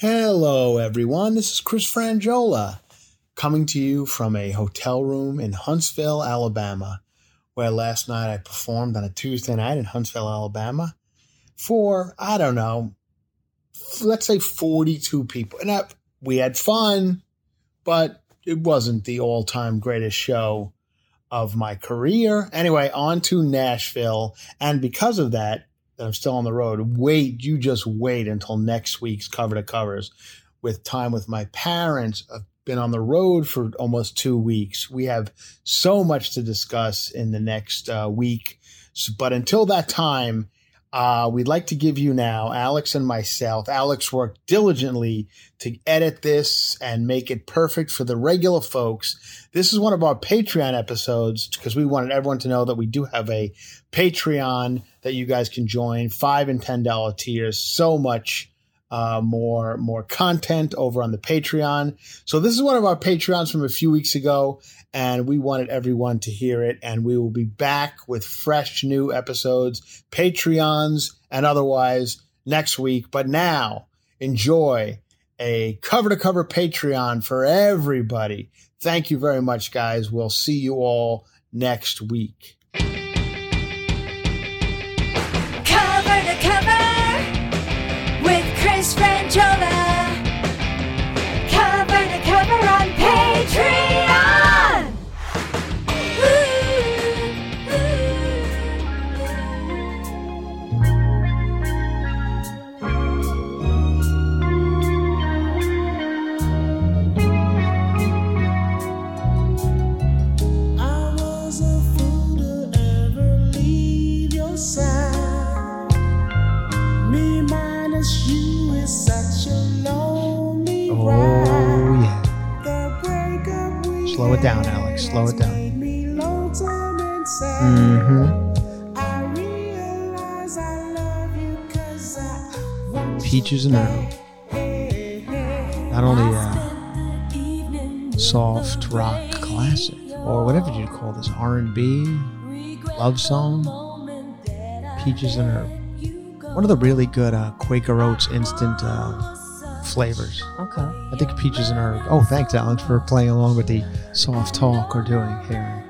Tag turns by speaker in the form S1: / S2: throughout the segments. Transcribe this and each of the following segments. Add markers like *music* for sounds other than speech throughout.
S1: Hello, everyone. This is Chris Franjola coming to you from a hotel room in Huntsville, Alabama, where last night I performed on a Tuesday night in Huntsville, Alabama for, I don't know, let's say 42 people. And I, we had fun, but it wasn't the all time greatest show of my career. Anyway, on to Nashville. And because of that, that I'm still on the road. Wait, you just wait until next week's cover to covers with time with my parents. I've been on the road for almost two weeks. We have so much to discuss in the next uh, week. So, but until that time, uh, we'd like to give you now, Alex and myself. Alex worked diligently to edit this and make it perfect for the regular folks. This is one of our Patreon episodes because we wanted everyone to know that we do have a Patreon that you guys can join, five and ten dollar tiers. So much uh, more more content over on the Patreon. So this is one of our Patreons from a few weeks ago, and we wanted everyone to hear it. And we will be back with fresh new episodes, Patreons and otherwise next week. But now enjoy a cover to cover Patreon for everybody. Thank you very much, guys. We'll see you all next week.
S2: Chris
S1: Slow it down, Alex. Slow it down. Mm-hmm. Peaches and herb. Not only a soft rock classic or whatever you'd call this R&B love song, Peaches and Herb. One of the really good uh, Quaker Oats instant uh, flavors.
S3: Okay.
S1: I think Peaches and Herb. Oh, thanks, Alex, for playing along with the soft talk we're doing here.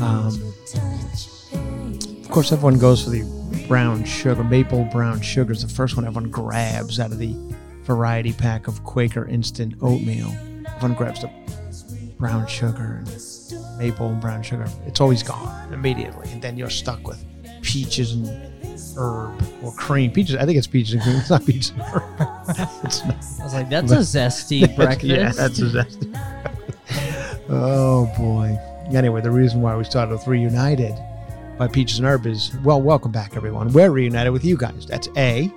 S1: Um, of course, everyone goes for the brown sugar, maple brown sugar is the first one everyone grabs out of the variety pack of Quaker instant oatmeal. Everyone grabs the brown sugar and maple and brown sugar. It's always gone immediately, and then you're stuck with peaches and herb or cream. Peaches, I think it's peaches and cream. It's not peaches and herb. *laughs* it's not.
S3: I was like, that's a zesty breakfast. *laughs*
S1: Yeah, that's a zesty. *laughs* oh boy. Anyway, the reason why we started with Reunited by Peaches and Herb is well, welcome back everyone. We're reunited with you guys. That's A.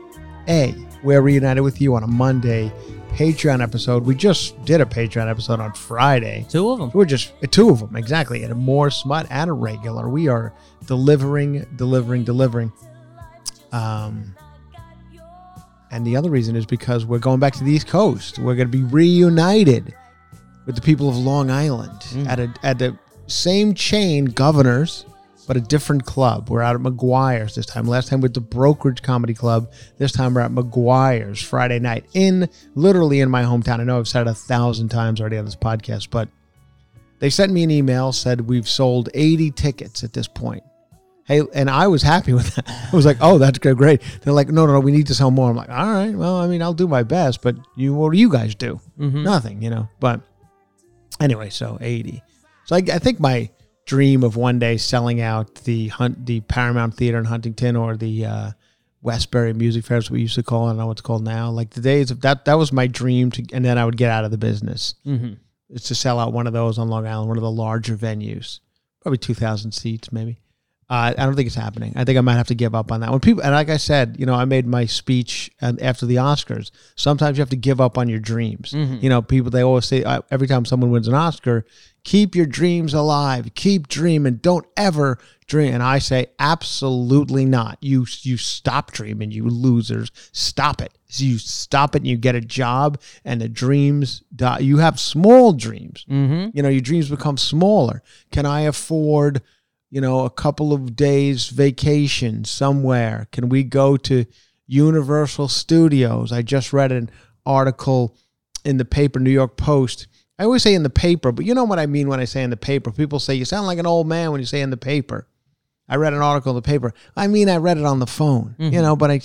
S1: A. We're reunited with you on a Monday Patreon episode. We just did a Patreon episode on Friday.
S3: Two of them.
S1: We're just two of them exactly, and a more smut and a regular. We are delivering, delivering, delivering. Um, and the other reason is because we're going back to the East Coast. We're going to be reunited with the people of Long Island at a at the same chain, Governors, but a different club. We're out at McGuire's this time. Last time with the Brokerage Comedy Club. This time we're at McGuire's Friday night in literally in my hometown. I know I've said it a thousand times already on this podcast, but they sent me an email said we've sold 80 tickets at this point. Hey, and I was happy with that. *laughs* I was like, "Oh, that's good, great." They're like, "No, no, no, we need to sell more." I'm like, "All right, well, I mean, I'll do my best, but you, what do you guys do?
S3: Mhm.
S1: Nothing, you know." But anyway, so 80. So I, I think my dream of one day selling out the hunt the Paramount Theater in Huntington or the uh, Westbury Music Fair, as we used to call it. I don't know what it's called now. Like the days of that, that was my dream to, and then I would get out of the business.
S3: Mm-hmm.
S1: It's to sell out one of those on Long Island, one of the larger venues, probably two thousand seats, maybe. Uh, I don't think it's happening. I think I might have to give up on that. When people and like I said, you know, I made my speech after the Oscars. Sometimes you have to give up on your dreams. You know, people they always say uh, every time someone wins an Oscar, keep your dreams alive, keep dreaming, don't ever dream. And I say absolutely not. You you stop dreaming, you losers. Stop it. So you stop it and you get a job and the dreams die. You have small dreams.
S3: Mm-hmm.
S1: You know, your dreams become smaller. Can I afford, you know, a couple of days vacation somewhere? Can we go to Universal Studios? I just read an article in the paper, New York Post. I always say in the paper, but you know what I mean when I say in the paper. People say you sound like an old man when you say in the paper. I read an article in the paper. I mean, I read it on the phone, you mm-hmm. know, but I,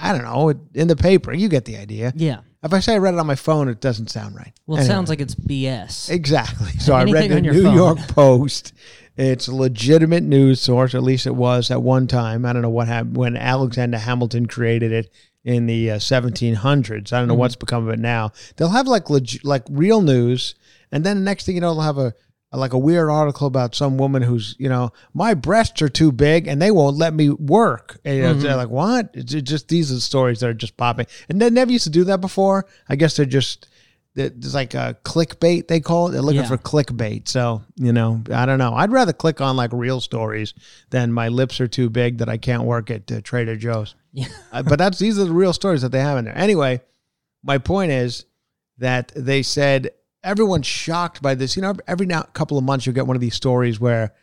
S1: I don't know, in the paper. You get the idea.
S3: Yeah.
S1: If I say I read it on my phone, it doesn't sound right.
S3: Well, it
S1: Anyway.
S3: sounds like it's BS.
S1: Exactly. So I *laughs* read
S3: Anything
S1: the New
S3: phone.
S1: York Post. It's a legitimate news source, at least it was at one time. I don't know what happened when Alexander Hamilton created it in the uh, 1700s. I don't know
S3: Mm-hmm.
S1: what's become of it now. They'll have like leg- like real news, and then the next thing you know, they'll have a like a weird article about some woman who's you know my breasts are too big and they won't let me work. And
S3: Mm-hmm.
S1: they're like, what? It's just these are the stories that are just popping, and they never used to do that before. I guess they're just there's like a clickbait they call it. They're looking
S3: Yeah.
S1: for clickbait. So you know, I don't know. I'd rather click on like real stories than my lips are too big that I can't work at uh, Trader Joe's.
S3: Yeah. *laughs*
S1: Uh, but that's these are the real stories that they have in there. Anyway, my point is that they said everyone's shocked by this. You know, every now couple of months you get one of these stories where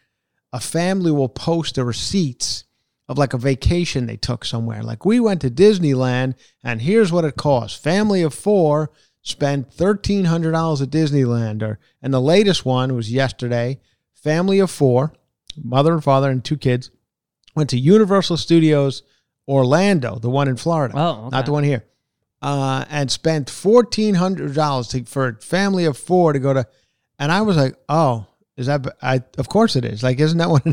S1: a family will post the receipts of like a vacation they took somewhere. Like we went to Disneyland and here's what it cost. Family of four spent thirteen hundred dollars at Disneyland. Or and the latest one was yesterday. Family of four, mother and father and two kids, went to Universal Studios Orlando, the one in Florida,
S3: Oh, okay.
S1: not the one here, uh, and spent fourteen hundred dollars for a family of four to go to. And I was like, oh, is that? I of course it is. Like, isn't that *laughs* what?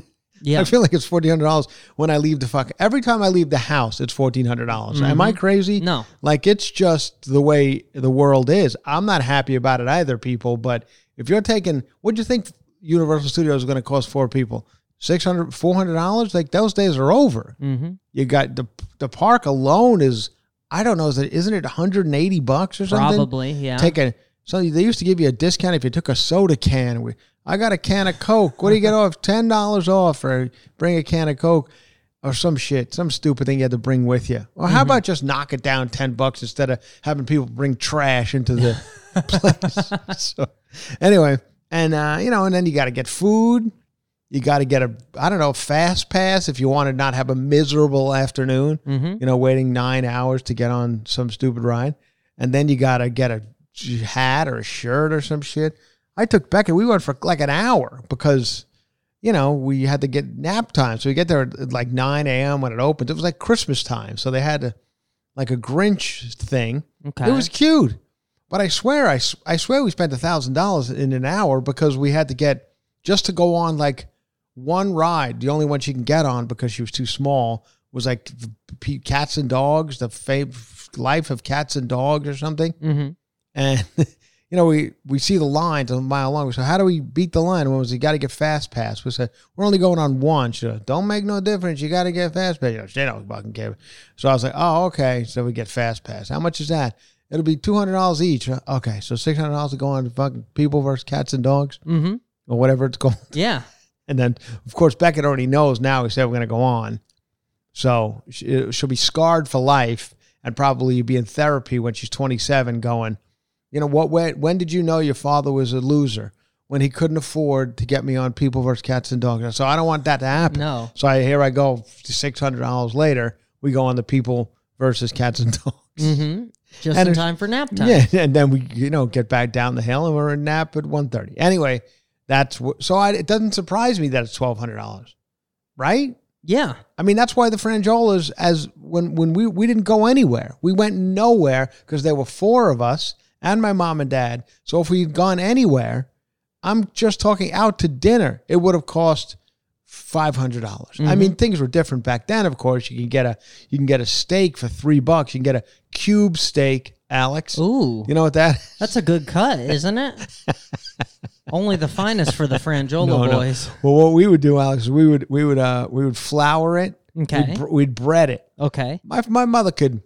S3: Yeah.
S1: I feel like it's fourteen hundred dollars when I leave the fuck. Every time I leave the house, it's fourteen hundred dollars. Am I crazy?
S3: Mm-hmm. No.
S1: Like it's just the way the world is. I'm not happy about it either, people. But if you're taking, what do you think Universal Studios is going to cost four people? 600 400 dollars? Like those days are over.
S3: Mm-hmm.
S1: You got the the park alone is I don't know is it isn't it 180 bucks or something?
S3: Probably. Yeah.
S1: Take a so they used to give you a discount if you took a soda can. I got a can of Coke. What do you get off? *laughs* Ten dollars off or bring a can of Coke or some shit, some stupid thing you had to bring with you. Or how about just knock it down ten bucks instead of having people bring trash into the *laughs* place? *laughs* so anyway, and uh, you know, and then you got to get food. You got to get a I don't know fast pass if you want to not have a miserable afternoon.
S3: Mm-hmm.
S1: You know, waiting nine hours to get on some stupid ride, and then you got to get a hat or a shirt or some shit. I took Becca. We went for like an hour because you know we had to get nap time. So we get there at like nine a.m. when it opened. It was like Christmas time, so they had to like a Grinch thing.
S3: Okay.
S1: It was cute. But I swear, I swear we spent a thousand dollars in an hour because we had to get just to go on like one ride. The only one she can get on because she was too small was like cats and dogs, the fav- life of cats and dogs or something.
S3: Mm-hmm.
S1: And *laughs* you know, we we see the lines a mile long. So how do we beat the line? When was got to get fast pass? We said we're only going on one. She goes, don't make no difference. You got to get fast pass. You know, she don't fucking care. So I was like, oh okay. So we get fast pass. How much is that? It'll be two hundred dollars each. Okay, so six hundred dollars to go on fucking people versus cats and dogs
S3: Mm-hmm.
S1: or whatever it's called. *laughs*
S3: Yeah.
S1: And then, of course, Beckett already knows now. He said we're going to go on, so she, she'll be scarred for life and probably be in therapy when she's 27. Going, you know what? When when did you know your father was a loser? When he couldn't afford to get me on People versus Cats and Dogs. So I don't want that to happen.
S3: No.
S1: So I, here I go. Six hundred dollars later, we go on the People versus Cats and *laughs* Dogs.
S3: Mm-hmm. Just
S1: And
S3: in time for nap time.
S1: Yeah, and then we you know get back down the hill and we're in nap at 1.30. Anyway, that's wh- so I, it doesn't surprise me that it's twelve hundred dollars, right?
S3: Yeah.
S1: I mean that's why the Franjolas as when when we we didn't go anywhere, we went nowhere because there were four of us and my mom and dad. So if we'd gone anywhere, I'm just talking out to dinner. It would have cost five hundred dollars. I
S3: Mm-hmm.
S1: mean, things were different back then. Of course, you can get a you can get a steak for three bucks. You can get a cube steak, Alex.
S3: Ooh,
S1: You know what that?
S3: that's a good cut, isn't it? *laughs* Only the finest for the Franjola
S1: No, no.
S3: boys.
S1: Well, what we would do, Alex, is we would we would uh we would flour it.
S3: Okay.
S1: We'd, we'd bread it.
S3: Okay.
S1: My my mother could,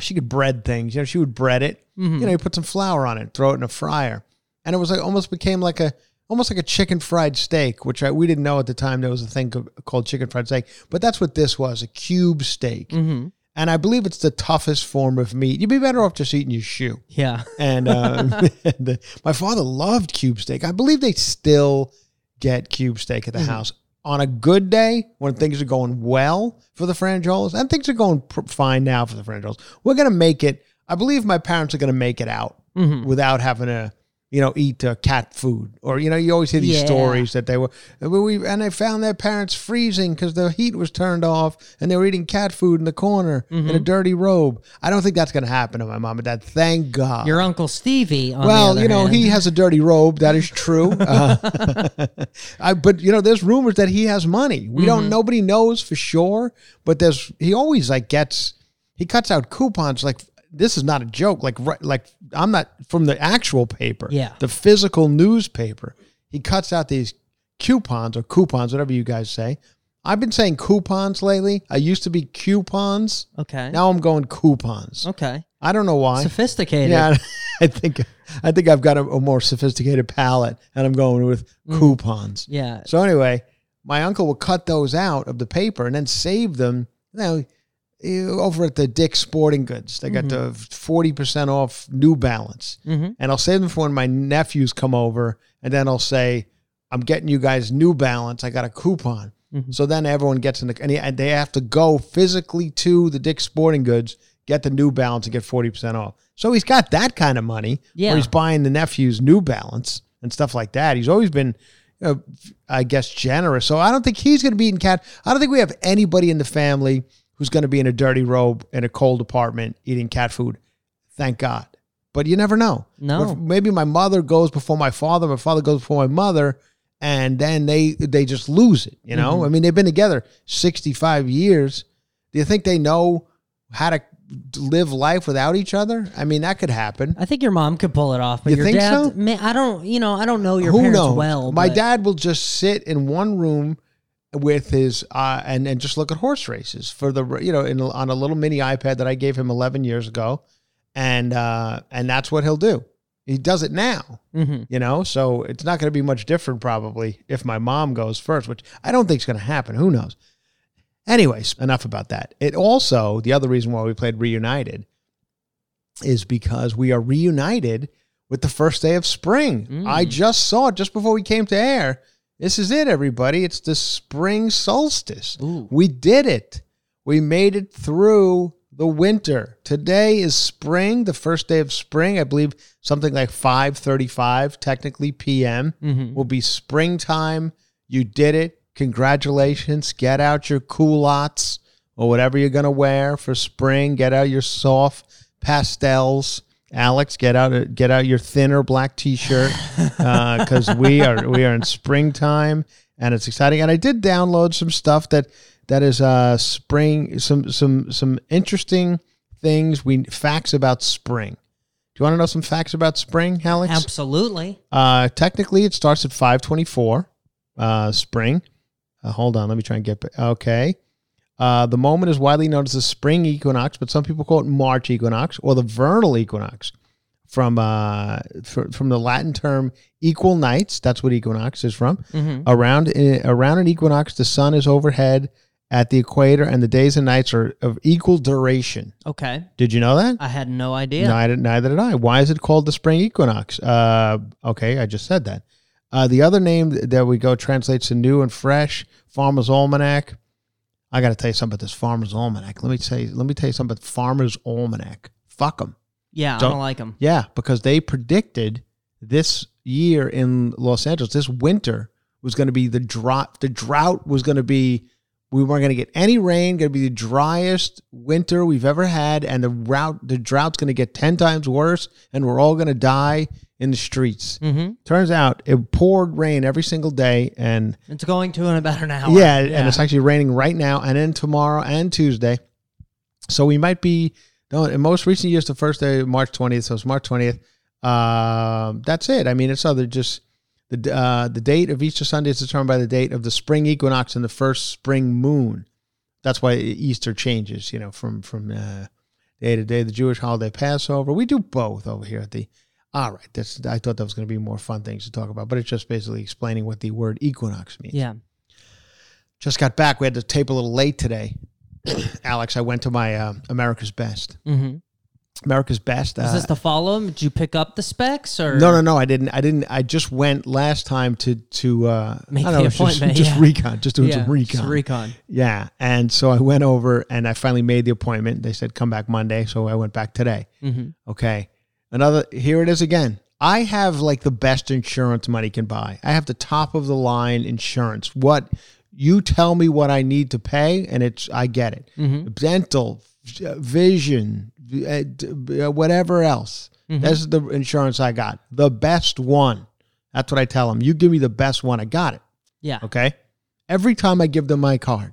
S1: she could bread things. You know, she would bread it.
S3: Mhm.
S1: You know, you put some flour on it, throw it in a fryer, and it was like almost became like a almost like a chicken fried steak, which I, we didn't know at the time there was a thing called chicken fried steak. But that's what this was, a cube steak.
S3: Mm-hmm.
S1: And I believe it's the toughest form of meat. You'd be better off just eating your shoe.
S3: Yeah.
S1: And, uh, *laughs* and, uh, my father loved cube steak. I believe they still get cube steak at the house. On a good day, when things are going well for the Franjolas, and things are going pr- fine now for the Franjolas, we're going to make it. I believe my parents are going to make it out
S3: Mhm.
S1: without having to, you know, eat uh, cat food. Or, you know, you always hear these
S3: Yeah.
S1: stories that they were, we, and they found their parents freezing because the heat was turned off and they were eating cat food in the corner in
S3: Mm-hmm.
S1: a dirty robe. I don't think that's going to happen to my mom and dad. Thank God.
S3: Your uncle Stevie. On the
S1: Well, you know,
S3: hand.
S1: he has a dirty robe. That is true. *laughs* Uh, *laughs* I, but you know, there's rumors that he has money. We
S3: Mm-hmm.
S1: don't. Nobody knows for sure. But there's. He always like gets. He cuts out coupons. Like this is not a joke. Like right, like I'm not from the actual paper.
S3: Yeah.
S1: The physical newspaper. He cuts out these coupons or coupons, whatever you guys say. I've been saying coupons lately. I used to be coupons.
S3: Okay.
S1: Now I'm going coupons.
S3: Okay.
S1: I don't know why.
S3: Sophisticated.
S1: Yeah, *laughs* I think I think I've got a, a more sophisticated palate, and I'm going with
S3: Mm.
S1: coupons.
S3: Yeah.
S1: So anyway, my uncle will cut those out of the paper and then save them. You know, over at the Dick's Sporting Goods, they got the forty percent off New Balance,
S3: Mhm.
S1: and I'll save them for when my nephews come over, and then I'll say, "I'm getting you guys New Balance. I got a coupon."
S3: Mhm.
S1: So then everyone gets in the and they have to go physically to the Dick's Sporting Goods, get the New Balance, and get forty percent off. So he's got that kind of money.
S3: Yeah.
S1: Where he's buying the nephew's New Balance and stuff like that. He's always been, uh, I guess, generous. So I don't think he's going to be eating cat. I don't think we have anybody in the family who's going to be in a dirty robe in a cold apartment eating cat food. Thank God. But you never know.
S3: No.
S1: Maybe my mother goes before my father. My father goes before my mother, and then they they just lose it. You know. Mm-hmm. I mean, they've been together sixty five years. Do you think they know how to live life without each other? I mean, that could happen.
S3: I think your mom could pull it off, but
S1: You
S3: your
S1: think
S3: dad,
S1: so?
S3: man, I don't, you know, I don't know your
S1: Who
S3: parents
S1: knows?
S3: well.
S1: My
S3: but-
S1: dad will just sit in one room with his uh, and and just look at horse races for the you know in, on a little mini iPad that I gave him 11 years ago, and uh, and that's what he'll do. He does it now,
S3: Mhm.
S1: you know. So it's not going to be much different probably if my mom goes first, which I don't think is going to happen. Who knows? Anyways, enough about that. It also the other reason why we played reunited is because we are reunited with the first day of spring. I just saw it just before we came to air. This is it, everybody. It's the spring solstice.
S3: Ooh.
S1: We did it. We made it through the winter. Today is spring, the first day of spring. I believe something like 5:35 technically p.m.
S3: Mhm.
S1: will be springtime. You did it. Congratulations. Get out your culottes or whatever you're going to wear for spring. Get out your soft pastels. Alex, get out get out your thinner black t-shirt *laughs* because we are we are in springtime and it's exciting. And I did download some stuff that that is uh spring some some some interesting things we facts about spring. Do you want to know some facts about spring, Alex?
S3: Absolutely.
S1: Uh, technically, it starts at 524 uh, spring. Uh, hold on, let me try and get. Okay. Uh, the moment is widely known as the spring equinox, but some people call it March equinox or the vernal equinox from uh, fr- from the Latin term equal nights. That's what equinox is from.
S3: Mhm.
S1: Around uh, around an equinox, the sun is overhead at the equator, and the days and nights are of equal duration.
S3: Okay.
S1: Did you know that?
S3: I had no idea.
S1: Neither, neither did I. Why is it called the spring equinox? Uh, okay, I just said that. Uh, the other name that we go translates to new and fresh, Farmer's Almanac. I got to tell you something about this Farmer's Almanac. Let me tell you, let me tell you something about Farmer's Almanac. Fuck them.
S3: yeah, I
S1: Don't-
S3: don't like them.
S1: Yeah, because they predicted this year in Los Angeles, this winter was going to be the drought. The drought was going to be We weren't going to get any rain. Going to be the driest winter we've ever had, and the route the drought's going to get ten times worse, and we're all going to die in the streets.
S3: Mm-hmm.
S1: Turns out it poured rain every single day, and
S3: It's going to in about an hour.
S1: yeah, and it's actually raining right now, and then tomorrow and Tuesday. So we might be. No, in most recent years, the first day, of March twentieth. So it's March twentieth. Um, that's it. I mean, it's other just the uh, the date of Easter Sunday is determined by the date of the spring equinox and the first spring moon. That's why Easter changes. You know, from from uh, day to day. The Jewish holiday Passover. We do both over here at the. All right, that's. I thought that was going to be more fun things to talk about, but it's just basically explaining what the word equinox means
S3: Yeah.
S1: just got back. We had to tape a little late today. *coughs* Alex, I went to my uh, America's Best.
S3: Mm-hmm.
S1: America's Best.
S3: Is
S1: Uh,
S3: this the follow? Did you pick up the specs or
S1: no, no, no. I didn't. I didn't. I just went last time to to. Uh,
S3: Make
S1: I don't know, just,
S3: appointment,
S1: just
S3: yeah.
S1: recon, just doing
S3: Yeah,
S1: some recon.
S3: recon.
S1: yeah, and so I went over and I finally made the appointment. They said come back Monday, so I went back today.
S3: Mm-hmm.
S1: Okay. Another here it is again. I have like the best insurance money can buy. I have the top of the line insurance. What you tell me what I need to pay and it's I get it.
S3: Mm-hmm.
S1: Dental, vision, whatever else.
S3: Mm-hmm.
S1: That's the insurance I got. The best one. That's what I tell them. You give me the best one, I got it.
S3: Yeah.
S1: Okay. Every time I give them my card,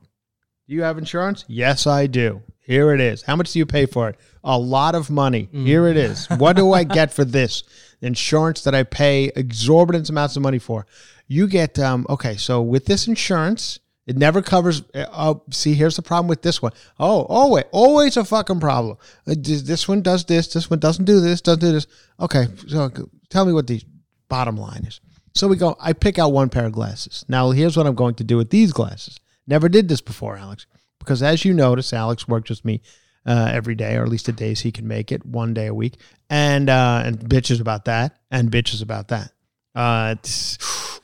S1: do you have insurance? Yes, I do. Here it is. How much do you pay for it? A lot of money. Here it is. What do I get for *laughs* this? Insurance that I pay exorbitant amounts of money for. You get, um, okay, so with this insurance, it never covers. Uh, oh, see, here's the problem with this one. Oh, always, always a fucking problem. Uh, this one does this. This one doesn't do this. Doesn't do this. Okay, so tell me what the bottom line is. So we go. I pick out one pair of glasses. Now here's what I'm going to do with these glasses. Never did this before, Alex, because as you notice, Alex works with me uh, every day, or at least the days he can make it, one day a week, and uh, and bitches about that, and bitches about that. Uh, it's,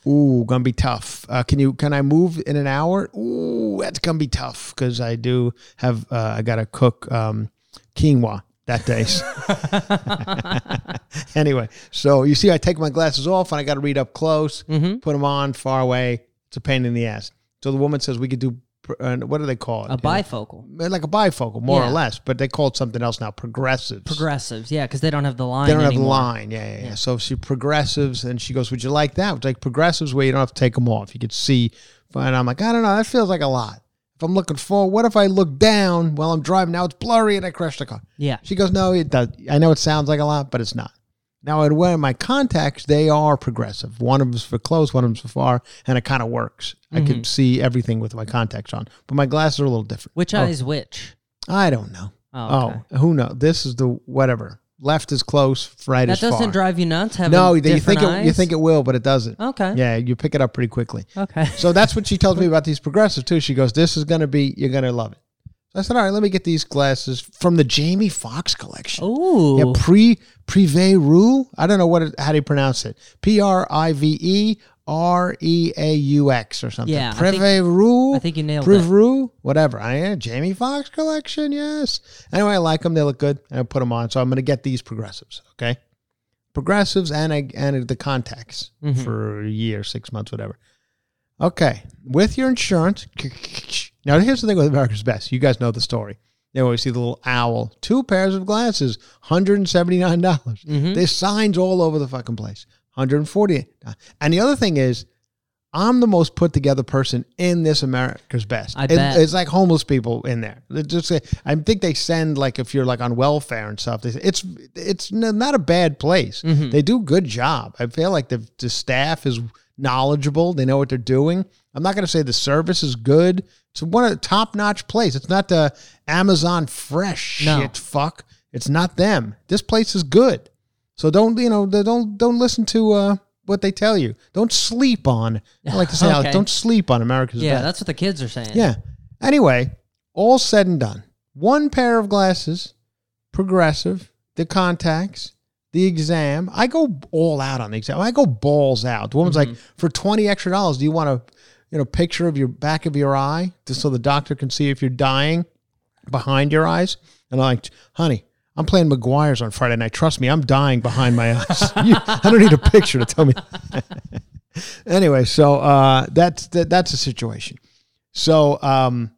S1: ooh, gonna be tough. Uh, can you can I move in an hour? Ooh, that's gonna be tough because I do have uh, I gotta cook um, quinoa that day. *laughs* *laughs* anyway, so you see, I take my glasses off and I got to read up close,
S3: Mm-hmm.
S1: put them on far away. It's a pain in the ass. So the woman says we could do. Uh, what do they call it?
S3: A bifocal.
S1: like a bifocal, more or less, but they call it something else now. Progressives.
S3: Progressives. Yeah, because they don't have the line.
S1: They don't have the line. Yeah, yeah, yeah. So she progressives, and she goes, "Would you like that?" It's like progressives where you don't have to take them off. You could see. And I'm like, I don't know. That feels like a lot. If I'm looking forward, what if I look down while I'm driving? Now it's blurry and I crash the car.
S3: Yeah.
S1: She goes, No, it does. I know it sounds like a lot, but it's not. Now, I'd wear my contacts, they are progressive. One of them's for close, one of them's for far, and it kind of works. I
S3: Mm-hmm.
S1: can see everything with my contacts on, but my glasses are a little different.
S3: Which
S1: Oh,
S3: is which?
S1: I don't know.
S3: Oh, okay.
S1: Oh, who knows? This is the whatever. Left is close, right
S3: that
S1: is far.
S3: That doesn't drive you nuts. Having
S1: no, you think it, you think it will, but it doesn't.
S3: Okay.
S1: Yeah, you pick it up pretty quickly.
S3: Okay.
S1: So that's what she tells me *laughs* about these progressives too. She goes, "This is going to be, you're going to love it." So I said, "All right, let me get these glasses from the Jamie Foxx collection."
S3: Ooh.
S1: Yeah, pre prive rule. I don't know what it, how do you pronounce it. P R I V E R E A U X or something.
S3: Yeah,
S1: prive
S3: think-
S1: rule.
S3: I think you nailed
S1: prive
S3: it.
S1: rule. Whatever. I am Jamie Foxx collection. Yes. Anyway, I like them. They look good. I put them on. So I'm going to get these progressives. Okay. Progressives and I, and the contacts
S3: Mm-hmm.
S1: for a year, six months, whatever. Okay. With your insurance. Now, here's the thing with America's Best. You guys know the story. They always see the little owl. Two pairs of glasses, $179. dollars
S3: Mm-hmm.
S1: There's signs all over the fucking place. 148 And the other thing is, I'm the most put together person in this America's Best.
S3: I
S1: It-
S3: bet.
S1: It's like homeless people in there. They just say- I think they send like if you're like on welfare and stuff. They say, it's it's not a bad place.
S3: Mm-hmm.
S1: They do a good job. I feel like the the staff is knowledgeable. They know what they're doing. I'm not going to say the service is good. It's one of the top notch place. It's not the Amazon Fresh
S3: No.
S1: shit. Fuck. It's not them. This place is good. So don't you know? Don't don't listen to uh, what they tell you. Don't sleep on. I like to say, Alex, *laughs*
S3: Okay.
S1: don't sleep on America's
S3: yeah,
S1: Best.
S3: that's what the kids are saying.
S1: Yeah. Anyway, all said and done, one pair of glasses, progressive, the contacts, the exam. I go all out on the exam. I go balls out. The woman's like, for twenty extra dollars, do you want a, you know, picture of your back of your eye, just so the doctor can see if you're dying behind your eyes? And I'm like, honey. I'm playing McGuire's on Friday night. Trust me, I'm dying behind my eyes. *laughs* You- I don't need a picture to tell me. *laughs* anyway, so uh, that's that, that's the situation. So um,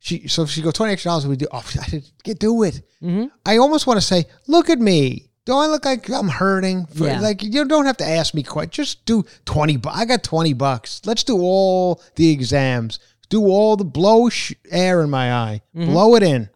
S1: she so she go twenty extra dollars. We do. Oh, I did get do it.
S3: Mm-hmm.
S1: I almost want to say, look at me. Do I look like I'm hurting? For,
S3: Yeah.
S1: Like you don't have to ask me quite. Just do twenty. Bu- I got twenty bucks. Let's do all the exams. Do all the blow sh- air in my eye.
S3: Mm-hmm.
S1: Blow it in.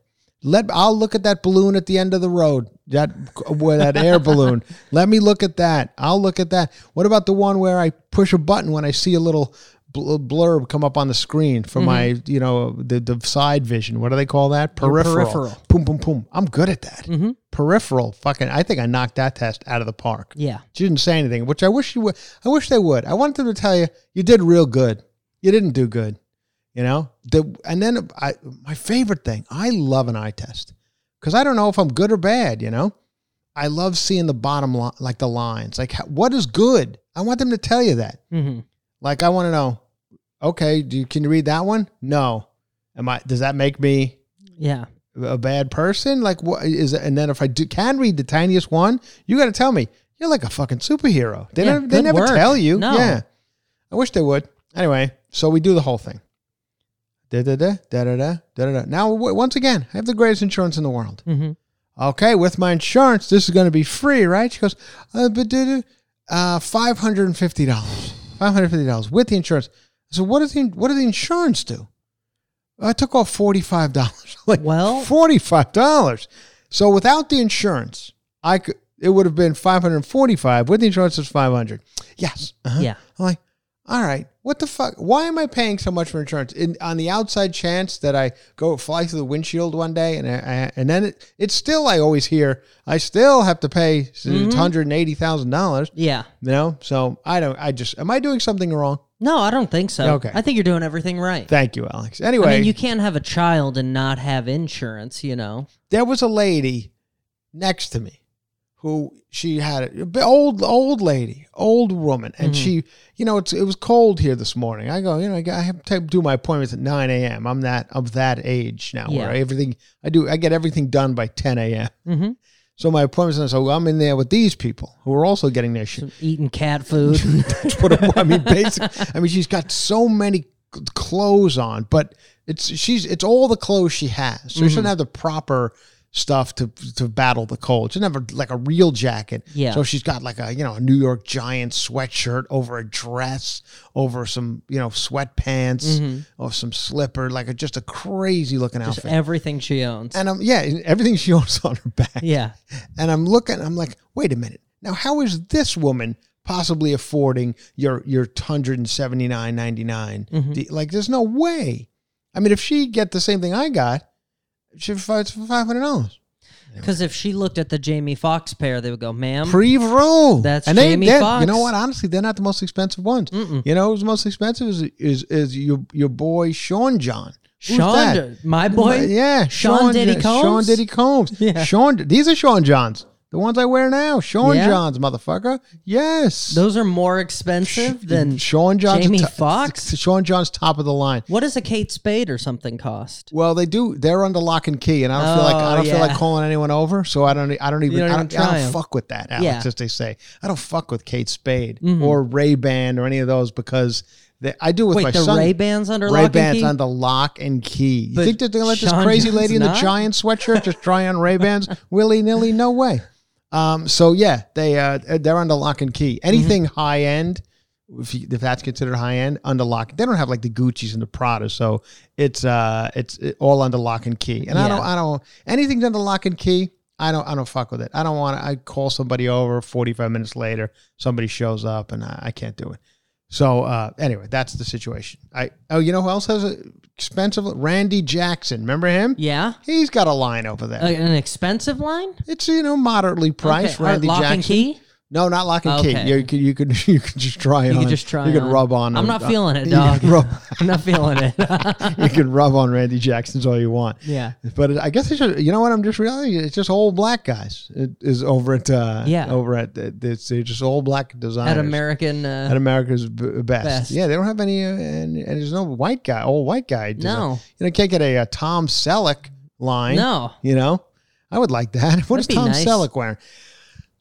S1: Let I'll look at that balloon at the end of the road. That where that air balloon. *laughs* Let me look at that. I'll look at that. What about the one where I push a button when I see a little bl- blurb come up on the screen for my you know the the side vision? What do they call that? Peripheral.
S3: peripheral.
S1: Boom boom boom. I'm good at that.
S3: Mm-hmm.
S1: Peripheral. Fucking. I think I knocked that test out of the park.
S3: Yeah.
S1: She didn't say anything, which I wish you would. I wish they would. I wanted them to tell you you did real good. You didn't do good. You know. The and then I my favorite thing. I love an eye test because I don't know if I'm good or bad. You know. I love seeing the bottom line, like the lines. Like what is good? I want them to tell you that.
S3: Mm-hmm.
S1: Like I want to know. Okay, do you, can you read that one? No. Am I? Does that make me
S3: Yeah.
S1: A bad person? Like what is it? And then if I do, can read the tiniest one, you got to tell me you're like a fucking superhero. They
S3: Yeah,
S1: never, they never
S3: work.
S1: tell you.
S3: No.
S1: Yeah, I wish they would. Anyway, so we do the whole thing. Da da da da da da da da. Now w- once again, I have the greatest insurance in the world.
S3: Mm-hmm.
S1: Okay, with my insurance, this is going to be free, right? She goes, uh, but uh, five hundred and fifty dollars. Five hundred fifty dollars with the insurance. So what does the what does the insurance do? I took off forty five dollars. *laughs* like
S3: Well-
S1: forty five dollars. So without the insurance, I could it would have been five hundred forty five. With the insurance, it's five hundred. Yes. Uh-huh.
S3: Yeah.
S1: I'm like, all right, what the fuck? Why am I paying so much for insurance? In, on the outside chance that I go fly through the windshield one day, and I, I, and then it, it's still I always hear I still have to pay hundred and eighty thousand dollars.
S3: Yeah.
S1: You know, so I don't. I just am I doing something wrong?
S3: No, I don't think so.
S1: Okay.
S3: I think you're doing everything right.
S1: Thank you, Alex. Anyway,
S3: I mean, you can't have a child and not have insurance, you know.
S1: there was a lady next to me who she had a b- old old lady, old woman, and she, you know, it's it was cold here this morning. I go, you know, I, got- I have to do my appointments at nine a.m. I'm that of that age now
S3: Yeah.
S1: where everything I do, I get everything done by ten a.m.
S3: Mm-hmm.
S1: So my appointments, and so I'm in there with these people who are also getting their shit.
S3: Eating cat food. *laughs*
S1: I mean. Basically, I mean, she's got so many clothes on, but it's she's it's all the clothes she has. So she doesn't mm. have the proper stuff to to battle the cold. She a, like a real jacket.
S3: Yeah.
S1: So she's got like a you know a New York Giants sweatshirt over a dress, over some you know sweatpants, mm-hmm. or some slipper, like a, just a crazy looking
S3: Just
S1: outfit.
S3: everything she owns.
S1: and I'm yeah, everything she owns on her back.
S3: yeah.
S1: And I'm looking, I'm like, wait a minute. Now, how is this woman possibly affording your your hundred and seventy nine ninety nine? Mm-hmm. Like, there's no way. I mean, if she get the same thing I got, she'd fight for five hundred dollars.
S3: Because if she looked at the Jamie Foxx pair, they would go, ma'am.
S1: Pre-roll.
S3: That's
S1: and they,
S3: Jamie
S1: they're-
S3: Foxx.
S1: You know what? Honestly, they're not the most expensive ones. You know who's the most expensive is is, is your your boy Sean John. Who's
S3: Sean,
S1: that?
S3: my boy?
S1: yeah,
S3: Sean Diddy Combs.
S1: Sean Diddy Combs.
S3: Yeah.
S1: Sean. These are Sean Johns. The ones I wear now. Sean
S3: Yeah?
S1: Johns, motherfucker. Yes.
S3: Those are more expensive than
S1: Sean John's
S3: Jamie
S1: to-
S3: Foxx?
S1: Sean John's top of the line.
S3: What does a Kate Spade or something cost?
S1: Well, they do. They're under lock and key, and I don't feel like I
S3: Oh,
S1: don't feel like calling anyone over. So I don't. I don't even.
S3: don't
S1: I
S3: even
S1: don't, I
S3: try
S1: don't fuck with that, Alex.
S3: Yeah.
S1: As they say, I don't fuck with Kate Spade
S3: Mm-hmm.
S1: or Ray Ban or any of those because I do with my
S3: the
S1: son.
S3: Ray Bans under
S1: Ray
S3: lock
S1: Bans
S3: and key?
S1: under lock and key. You
S3: But
S1: think that they're gonna let this crazy lady in the giant sweatshirt just try on Ray Bans *laughs* willy nilly? No way. Um, so yeah, they uh, they're under lock and key. Anything
S3: Mm-hmm.
S1: high end, if, you, if that's considered high end, under lock. They don't have like the Gucci's and the Prada, so it's uh it's it- all under lock and key. And I don't I don't anything's under lock and key. I don't I don't fuck with it. I don't want to. I call somebody over. Forty five minutes later, somebody shows up, and I, I can't do it. So uh, anyway, that's the situation. I oh, you know who else has a expensive? Randy Jackson. Remember him?
S3: Yeah.
S1: He's got a line over there.
S3: An expensive line?
S1: it's you know moderately priced.
S3: Okay,
S1: Randy
S3: lock
S1: Jackson.
S3: and key?
S1: No, not lock and
S3: Okay.
S1: key. You can you could *laughs* you could just try
S3: You
S1: on.
S3: could just try
S1: You can
S3: on.
S1: rub on.
S3: I'm not feeling it, *laughs*
S1: You
S3: dog.
S1: can rub, *laughs*
S3: I'm not feeling it.
S1: you can rub on Randy Jackson's all you want.
S3: yeah.
S1: But I guess it's just, you know what I'm just realizing it's just old black guys. It is over at uh,
S3: Yeah.
S1: over at it's they're just all black designers
S3: At American. Uh,
S1: at America's b- best.
S3: Best.
S1: Yeah, they don't have any, uh, and, and there's no white guy, old white guy. A-
S3: No.
S1: you know, can't get a, uh Tom Selleck line.
S3: no.
S1: you know, I would like that. What is
S3: That'd be
S1: Tom
S3: nice.
S1: Selleck wearing?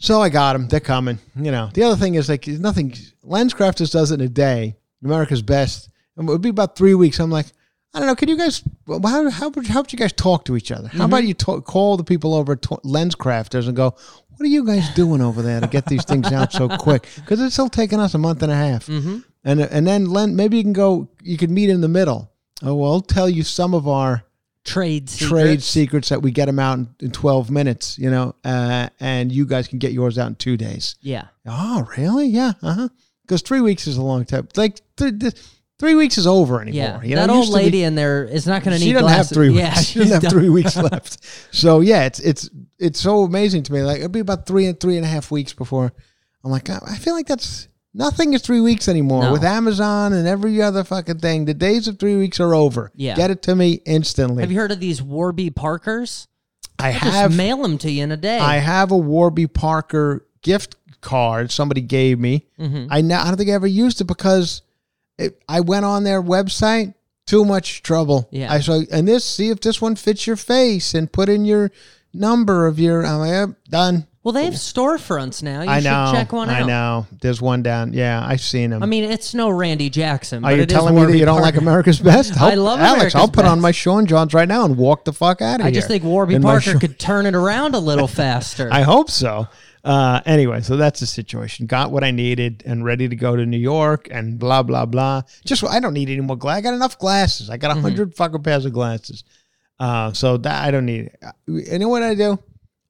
S1: So I got them. They're coming. You know, the other thing is like nothing. Lenscrafters does it in a day. America's best. It would be about three weeks. I'm like, I don't know. Can you guys? How how would, how would you guys talk to each other? How about you talk, call the people over at Tw- Lens Crafters and go, "What are you guys doing over there to get these things out so quick?" Because it's still taking us a month and a half.
S3: Mm-hmm.
S1: And and then Len, maybe you can go. You can meet in the middle. Oh, well, I'll tell you some of our
S3: Trade
S1: trade
S3: secrets.
S1: secrets that we get them out in, in twelve minutes. You know, uh, and you guys can get yours out in two days.
S3: Yeah.
S1: Oh, really? Yeah. Uh huh. Because three weeks is a long time. Like th- th- three weeks is over anymore.
S3: Yeah.
S1: You know,
S3: that old
S1: to be-
S3: lady in there is not going to need
S1: she doesn't
S3: glasses.
S1: have three weeks.
S3: Yeah,
S1: she doesn't have three weeks left. So yeah, it's it's it's so amazing to me. Like it'll be about three and three and a half weeks before I'm like, I I feel like that's nothing is three weeks anymore
S3: No.
S1: with Amazon and every other fucking thing. The days of three weeks are over.
S3: Yeah.
S1: get it to me instantly.
S3: Have you heard of these Warby Parkers?
S1: I
S3: Just
S1: have
S3: mail them to you in a day.
S1: I have a Warby Parker gift card somebody gave me.
S3: Mhm.
S1: I now I don't think I ever used it because it, I went on their website. Too much trouble.
S3: Yeah.
S1: I saw and this. See if this one fits your face and put in your number of your. I'm like, "Yep, done.
S3: Well, they have storefronts now. You
S1: I
S3: should
S1: know.
S3: check one out.
S1: I know. There's one down. Yeah, I've seen them.
S3: I mean, it's no Randy Jackson.
S1: Are
S3: but
S1: you
S3: it is
S1: telling me that
S3: Warby
S1: you don't like America's Best? *laughs*
S3: I love
S1: Alex.
S3: America's
S1: I'll put on
S3: Best.
S1: my Sean Johns right now and walk the fuck out of here.
S3: I just think Warby
S1: In my
S3: Parker
S1: Sean-
S3: could turn it around a little *laughs* faster.
S1: I hope so. Uh, anyway, so that's the situation. Got what I needed and ready to go to New York and blah blah blah. Just I don't need any more glasses. I got enough glasses. I got a
S3: Mm-hmm.
S1: 100 fucking pairs of glasses. Uh, so that I don't need it. You know what I do?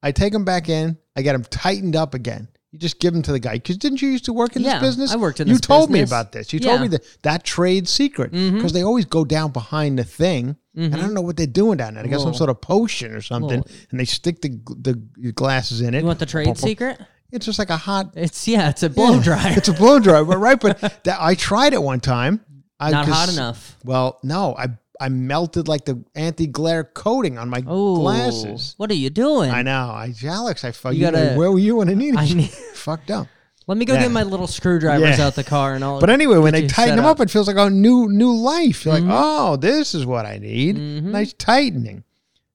S1: I take them back in. I get them tightened up again. You just give them to the guy. Because didn't you used to work in
S3: Yeah,
S1: this business?
S3: I worked in
S1: You told me about this. You
S3: Yeah.
S1: told me that that trade secret mm-hmm. because they always go down behind the thing, and I mm-hmm. don't know what they're doing down there. I got some sort of potion or something,
S3: little-
S1: and they stick the the glasses in it.
S3: you want the trade
S1: Pop,
S3: secret?
S1: It's just like a hot
S3: It's yeah, it's a blow
S1: yeah,
S3: dryer.
S1: It's a blow dryer, but right. But *laughs* that, I tried it one time. I,
S3: Not hot enough.
S1: Well, no, I I melted like the anti glare coating on my
S3: Oh,
S1: glasses.
S3: What are you doing?
S1: I know. I Alex, I fucked
S3: You
S1: you.
S3: gotta-
S1: where were you when I needed
S3: I
S1: you?
S3: need- *laughs*
S1: Fucked up.
S3: Let me go
S1: Yeah.
S3: get my little screwdrivers
S1: Yeah.
S3: out the car and all.
S1: But anyway, when they tighten them
S3: up.
S1: it feels like a new new life. You're
S3: Mhm.
S1: like, oh, this is what I need.
S3: Mhm.
S1: Nice tightening.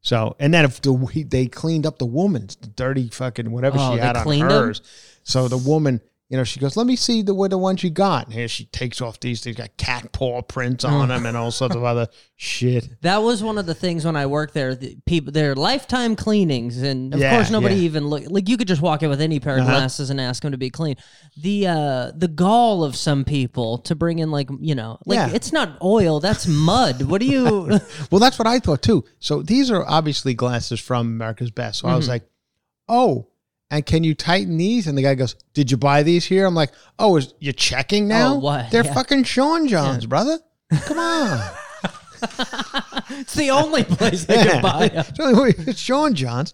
S1: So, and then if the we- they cleaned up the woman's the dirty fucking whatever
S3: Oh,
S1: she had on hers. So the woman, you know, she goes, "Let me see the the ones you got." And here she takes off these. Things got cat paw prints on them and all sorts of other *laughs* shit.
S3: That was one of the things when I worked there. The people, their lifetime cleanings, and of
S1: Yeah,
S3: course, nobody
S1: yeah.
S3: even look like you could just walk in with any pair of
S1: Uh-huh.
S3: glasses and ask them to be clean. The uh, the gall of some people to bring in like you know, like
S1: Yeah.
S3: it's not oil, that's mud. What do you? *laughs*
S1: Well, that's what I thought too. So these are obviously glasses from America's Best. So I was
S3: Mm-hmm.
S1: like, "Oh, and can you tighten these?" And the guy goes, "Did you buy these here?" I'm like, "Oh, is you checking now?
S3: Oh, what?
S1: They're
S3: Yeah.
S1: fucking Sean Johns, brother. Come on." *laughs*
S3: it's the only place they can buy. 'em.
S1: it's, only way- it's Sean Johns.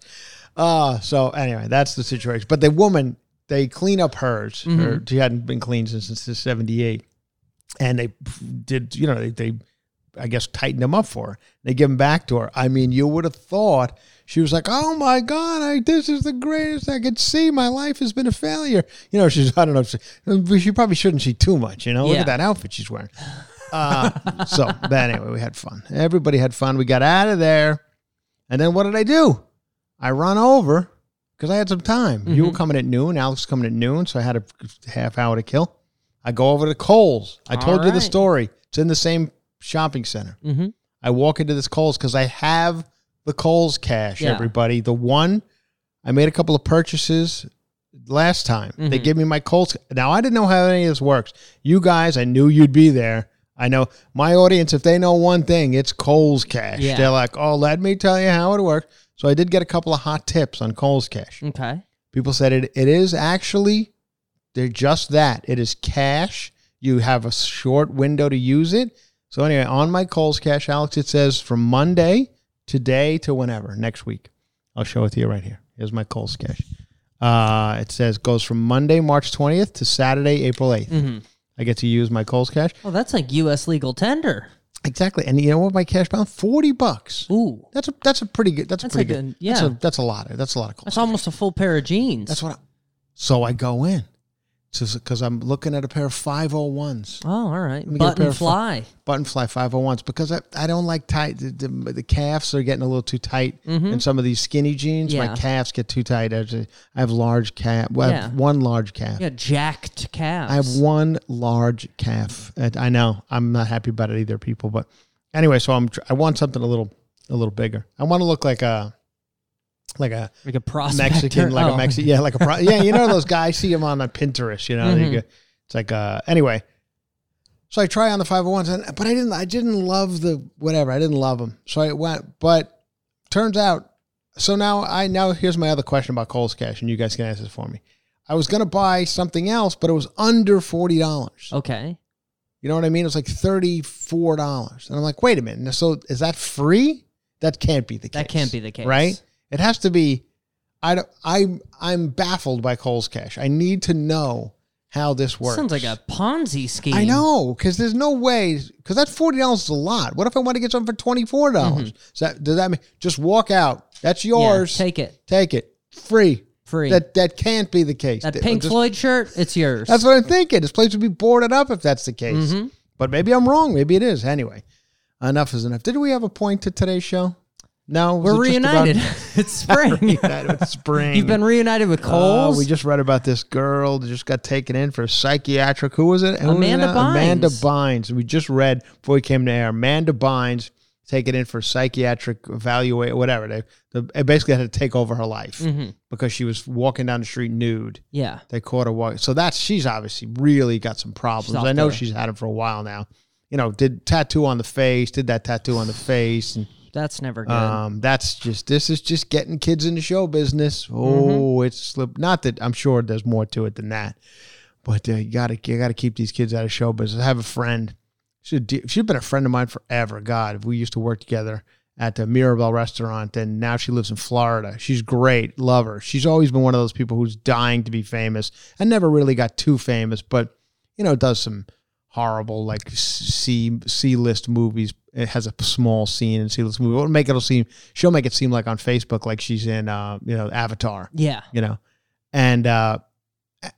S1: Uh, so anyway, that's the situation. But the woman, they clean up hers.
S3: Mm-hmm.
S1: Her, she hadn't been cleaned since since '78, and they did. You know, they, they I guess tightened them up for her. They give them back to her. I mean, you would have thought she was like, "Oh my god, I, this is the greatest I could see. My life has been a failure." You know, she's *laughs* I don't know, she, she probably shouldn't see too much. You know, look at that outfit she's wearing. Uh, so, but anyway, we had fun. Everybody had fun. We got out of there, and then what did I do? I run over because I had some time. You were
S3: Mm-hmm.
S1: coming at noon. Alex was coming at noon, so I had a half hour to kill. I go over to Kohl's. I told you the story. It's in the same shopping center.
S3: Mhm.
S1: I walk into this Kohl's because I have the Kohl's cash.
S3: Yeah.
S1: Everybody, the one I made a couple of purchases last time. They
S3: Mhm.
S1: give me my Kohl's. Now I didn't know how any of this works. You guys, I knew you'd be there. I know my audience. If they know one thing, it's Kohl's cash.
S3: Yeah.
S1: They're like, "Oh, let me tell you how it works." So I did get a couple of hot tips on Kohl's cash.
S3: Okay.
S1: People said it. It is actually they're just that. It is cash. You have a short window to use it. So anyway, on my Kohl's cash, Alex, it says from Monday today to whenever next week. I'll show it to you right here. Here's my Kohl's cash. Uh, it says goes from Monday, March 20th to Saturday, April 8th.
S3: Mhm.
S1: I get to use my Kohl's cash.
S3: Well, that's like U.S. legal tender.
S1: Exactly. And you know what my cash balance? 40 bucks.
S3: Ooh,
S1: That's a that's a pretty good that's,
S3: That's
S1: a pretty
S3: like
S1: good.
S3: a- yeah.
S1: That's a that's a lot. Of, that's a lot of Kohl's.
S3: that's almost a full pair of jeans.
S1: That's what. I, so I go in, because I'm looking at a pair of 501s,
S3: Oh, all right. Button fly.
S1: button fly 501s, because I, I don't like tight. The, the, the calves are getting a little too tight in some of these skinny jeans. My
S3: Mm-hmm.
S1: Calves get too tight. I, just- I have large calf. Well, I have one large calf.
S3: Yeah, jacked calves.
S1: I have one large calf. I know I'm not happy about it either, people. But Anyway, so I'm I want something a little a little bigger. I want to look like a like a
S3: Like a prospector.
S1: Mexican, like
S3: Oh.
S1: a Mexican, yeah, like a pro- *laughs* yeah. You know those guys see them on a Pinterest. You know,
S3: Mhm.
S1: you go- it's like uh. Anyway, so I try on the five hundred ones, and but I didn't. I didn't love the whatever. I didn't love them. So I went, but turns out. So now I now here's my other question about Kohl's Cash, and you guys can answer this for me. I was gonna buy something else, but it was under forty dollars.
S3: Okay.
S1: You know what I mean? It was like thirty four dollars, and I'm like, wait a minute. So is that free? That can't be the case.
S3: That can't be the case.
S1: right? It has to be. I don't, I I'm baffled by Kohl's Cash. I need to know how this works.
S3: Sounds like a Ponzi scheme.
S1: I know because there's no way because that forty dollars is a lot. What if I want to get something for twenty four dollars? So that, does that mean just walk out? That's
S3: Mm-hmm. Yeah,
S1: yours.
S3: take it.
S1: Take it free.
S3: Free.
S1: That that can't be the case.
S3: that
S1: Th-
S3: Pink
S1: just-
S3: Floyd shirt, it's yours.
S1: That's what I'm thinking. This place would be boarded up if that's the case.
S3: Mhm.
S1: But maybe I'm wrong. Maybe it is. Anyway, enough is enough. Did we have a point to today's show? No,
S3: We're reunited. *laughs* *laughs* it's spring.
S1: reunited with spring.
S3: You've been reunited with
S1: Oh,
S3: Kohl's.
S1: we just read about this girl that just got taken in for psychiatric. Who was it? Who was it
S3: Amanda?
S1: Amanda
S3: Bynes.
S1: Bynes. We just read before we came to air. Amanda Bynes taken in for psychiatric evaluate, whatever. They, they basically had to take over her life
S3: Mhm.
S1: because she was walking down the street nude.
S3: Yeah.
S1: They caught her walking. So that's she's obviously really got some problems. I know
S3: the-
S1: she's had them for a while now. You know, did tattoo on the face, did that tattoo on the face, and
S3: That's never good.
S1: um, that's just this is just getting kids into show business.
S3: Mm-hmm.
S1: Oh, it's slip. Not that I'm sure there's more to it than that, but uh, you gotta you gotta keep these kids out of show business. I have a friend. She she's been a friend of mine forever. God, we used to work together at the Mirabelle restaurant, and now she lives in Florida. She's great, love her. She's always been one of those people who's dying to be famous, and never really got too famous, but you know, does some horrible like C C list movies. It has a small scene in list movie. It'll make it seem she'll make it seem like on Facebook like she's in uh you know Avatar.
S3: yeah.
S1: You know, and uh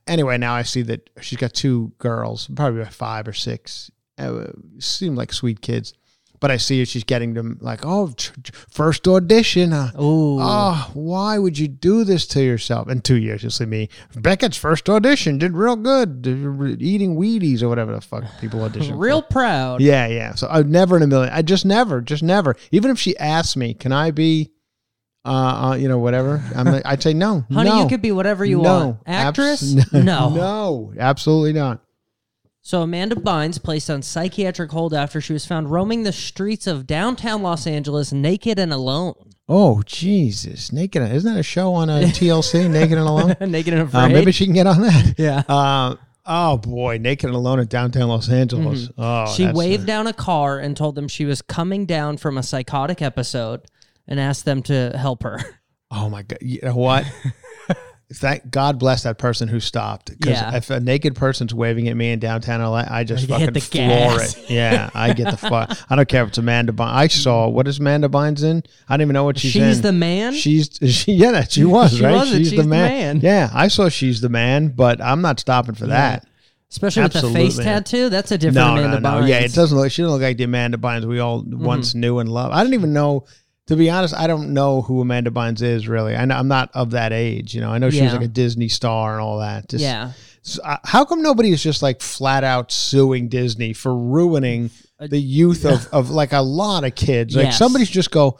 S1: anyway, now I see that she's got two girls, probably five or six. Uh, seem like sweet kids, but I see her, she's getting them like oh tr- tr- first audition. Uh, Oh, why would you do this to yourself? In two years, you'll see me. Beckett's first audition did real good, did- eating Wheaties or whatever the fuck people audition. *laughs* for.
S3: Real proud.
S1: Yeah, yeah. So I never in a million. I just never, just never. Even if she asked me, can I be, uh, uh you know, whatever, I'm, like- I'd say no. *laughs*
S3: Honey,
S1: no,
S3: you could be whatever you
S1: no,
S3: want. Actress?
S1: abs- *laughs*
S3: no.
S1: no, absolutely not.
S3: So Amanda Bynes placed on psychiatric hold after she was found roaming the streets of downtown Los Angeles naked and alone.
S1: Oh Jesus, naked. Isn't that a show on *laughs* a TLC? naked and alone. *laughs*
S3: naked and afraid.
S1: Uh, maybe she can get on that.
S3: yeah.
S1: Uh, oh boy, naked and alone in downtown Los Angeles. Oh,
S3: Mm-hmm. she
S1: that's-
S3: waved down a car and told them she was coming down from a psychotic episode and asked them to help her.
S1: Oh my god! You know what? *laughs* Thank God bless that person who stopped. Because
S3: Yeah.
S1: if a naked person's waving at me in downtown LA, I just *laughs* fucking floor
S3: gas.
S1: it. Yeah, I get the fuck. I don't care if it's Amanda Bynes. I saw what is Amanda Bynes in? I don't even know what she's,
S3: She's
S1: in.
S3: the man.
S1: She's *laughs* she yeah that she was
S3: She
S1: right.
S3: was
S1: she's,
S3: She's
S1: the man.
S3: man.
S1: Yeah, I saw she's the man, but I'm not stopping for that.
S3: Especially with the face tattoo. That's a different
S1: No,
S3: Amanda
S1: no, no.
S3: Bynes.
S1: Yeah, it doesn't look. She doesn't look like the Amanda Bynes we all
S3: Mm-hmm.
S1: once knew and loved. I don't even know. To be honest, I don't know who Amanda Bynes is really. I know, I'm not of that age. You know, I know she was
S3: Yeah.
S1: like a Disney star and all that. Just,
S3: Yeah.
S1: so, uh, how come nobody is just like flat out suing Disney for ruining the youth of, of like a lot of kids? Like
S3: Yes.
S1: somebody's just go,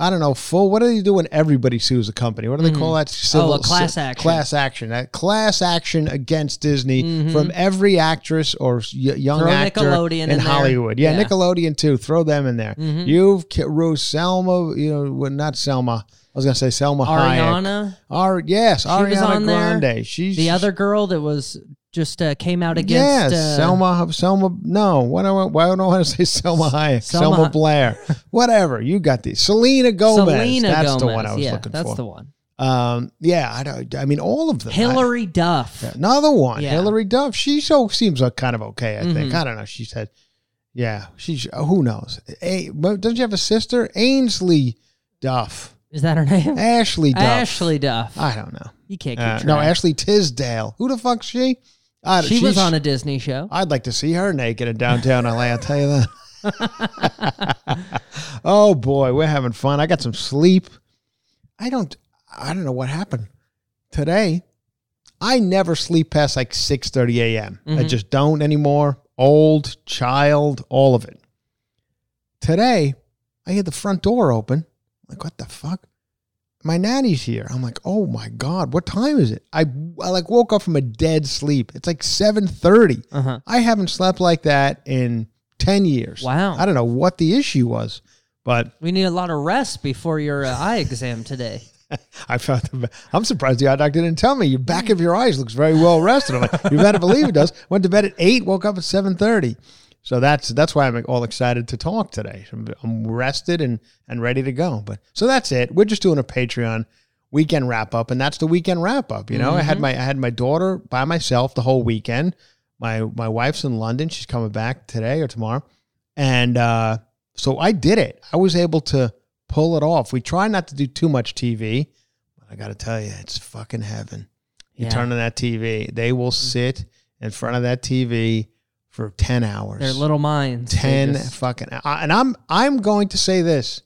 S1: I don't know, full. What do they do when everybody sues a company? What do they call that? Civil,
S3: Oh, a class
S1: ci-
S3: action.
S1: Class action. That class action against Disney from every actress or y- young
S3: Mm-hmm. Throw
S1: actor
S3: Nickelodeon
S1: in,
S3: in.
S1: Hollywood. Yeah,
S3: Yeah.
S1: Nickelodeon too. Throw them in there. You've ki- Rose Selma. You know, well, not Selma. I was gonna say Selma Hayek.
S3: Ariana,
S1: Ar- yes, Ariana
S3: was on there.
S1: Grande. She's
S3: the other girl that was just uh, came out against.
S1: Yes,
S3: uh,
S1: Selma. Selma. No, do I, why don't I want to say Selma Hayek?
S3: Selma-
S1: Selma, Blair. *laughs* Whatever. You got these. Selena Gomez.
S3: Selena
S1: That's
S3: Gomez.
S1: the one I was
S3: yeah,
S1: looking
S3: that's
S1: for.
S3: That's the one.
S1: Um, yeah, I don't. I mean, all of them.
S3: Hilary Duff.
S1: Another one.
S3: Yeah. Mm-hmm.
S1: Hilary Duff. She so seems like kind of okay. I think. I don't know. She said, yeah. She's who knows. A, but doesn't she have a sister? Ainsley Duff.
S3: Is that her name?
S1: Ashley Duff.
S3: Ashley Duff.
S1: I don't know.
S3: you can't
S1: Uh, no, Ashley Tisdale. Who the fuck's she? I,
S3: She was on a Disney show.
S1: I'd like to see her naked in downtown LA. I'll tell you that. *laughs* oh boy, we're having fun. I got some sleep. I don't. I don't know what happened today. I never sleep past like six thirty a.m. I
S3: Mhm.
S1: just don't anymore. Old, child, all of it. today I hear the front door open. like, what the fuck? My nanny's here. I'm like, oh my god, what time is it? I, I like woke up from a dead sleep. It's like seven thirty.
S3: Uh-huh.
S1: I haven't slept like that in ten years.
S3: Wow.
S1: I don't know what the issue was, but
S3: We need a lot of rest before your uh, eye exam today. *laughs*
S1: I found. The, I'm surprised the eye doctor didn't tell me. Your back of your eyes looks very well rested. I'm like, you better believe it does. Went to bed at eight, woke up at seven thirty. So that's that's why I'm all excited to talk today. I'm, rested and and ready to go. But so that's it. We're just doing a Patreon weekend wrap up, and that's the weekend wrap up. You know, I had my I had my daughter by myself the whole weekend. My my wife's in London. She's coming back today or tomorrow, and uh, so I did it. I was able to pull it off. We try not to do too much TV, but I got to tell you, it's fucking heaven. You
S3: Yeah.
S1: turn on that TV, they will sit in front of that TV for ten hours.
S3: Their little minds.
S1: ten
S3: just-
S1: fucking. And I'm I'm going to say this.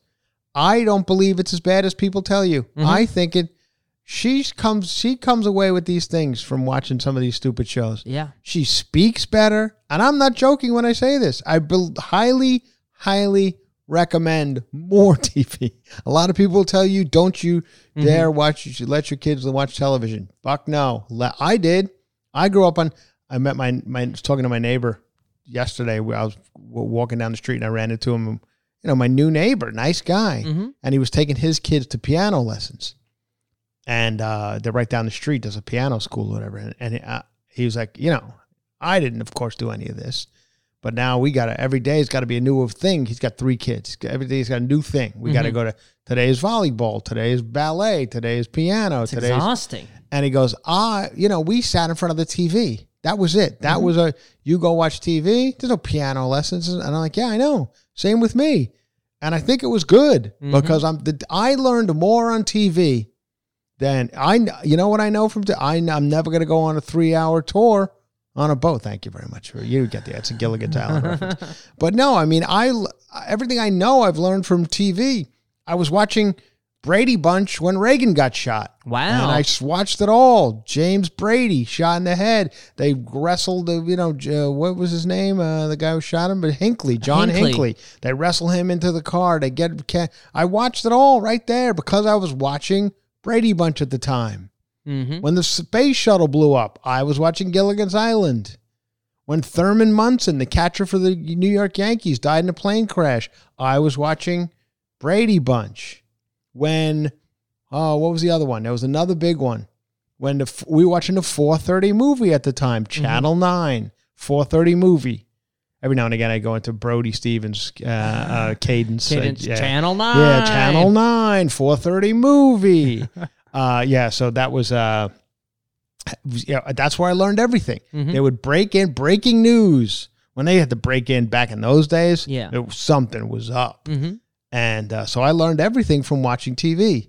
S1: I don't believe it's as bad as people tell you.
S3: Mm-hmm.
S1: I think it. She comes. She comes away with these things from watching some of these stupid shows.
S3: Yeah.
S1: She speaks better, and I'm not joking when I say this. I bel highly, highly recommend more *laughs* TV. A lot of people tell you, "Don't you dare watch? You should let your kids watch television." Fuck no. I did. I grew up on. I met my my talking to my neighbor yesterday. I was walking down the street and I ran into him. You know, my new neighbor, nice guy, and he was taking his kids to piano lessons and uh, they're right down the street. There's a piano school or whatever. And, and uh, he was like, you know, I didn't, of course, do any of this, but now we got to every day. It's got to be a new thing. He's got three kids. Every day he's got a new thing. We got to go to today's volleyball, today's ballet, today's piano,
S3: It's
S1: today's.
S3: exhausting.
S1: And he goes, ah, you know, we sat in front of the TV. That was it. That
S3: Mm-hmm.
S1: was a you go watch TV. There's no piano lessons, and I'm like, yeah, I know. Same with me. And I think it was good
S3: Mm-hmm.
S1: because I'm the, I learned more on TV than I. You know what I know from t- I. I'm never going to go on a three hour tour on a boat. Thank you very much for you get the it's a Gilligan Island *laughs* reference. But no, I mean I everything I know I've learned from TV. I was watching Brady Bunch when Reagan got shot.
S3: Wow.
S1: And I watched it all. James Brady shot in the head. They wrestled, you know, uh, what was his name? Uh, the guy who shot him, but Hinckley, John
S3: Hinckley.
S1: Hinckley. They wrestle him into the car. They get. I watched it all right there because I was watching Brady Bunch at the time.
S3: Mm-hmm.
S1: When the space shuttle blew up, I was watching Gilligan's Island. When Thurman Munson, the catcher for the New York Yankees, died in a plane crash, I was watching Brady Bunch. When, oh, what was the other one? There was another big one. When the, we were watching the 4:30 movie at the time, Channel Nine, 4:30 movie. Every now and again, I go into Brody Stevens' uh, uh, *sighs* cadence. uh, yeah.
S3: Channel 9.
S1: Yeah, Channel 9, 430 movie. *laughs* uh, yeah, so that was, uh, yeah, that's where I learned everything.
S3: Mhm.
S1: They would break in breaking news. When they had to break in back in those days,
S3: Yeah.
S1: it was, something was up.
S3: Mm-hmm.
S1: And uh, so I learned everything from watching TV.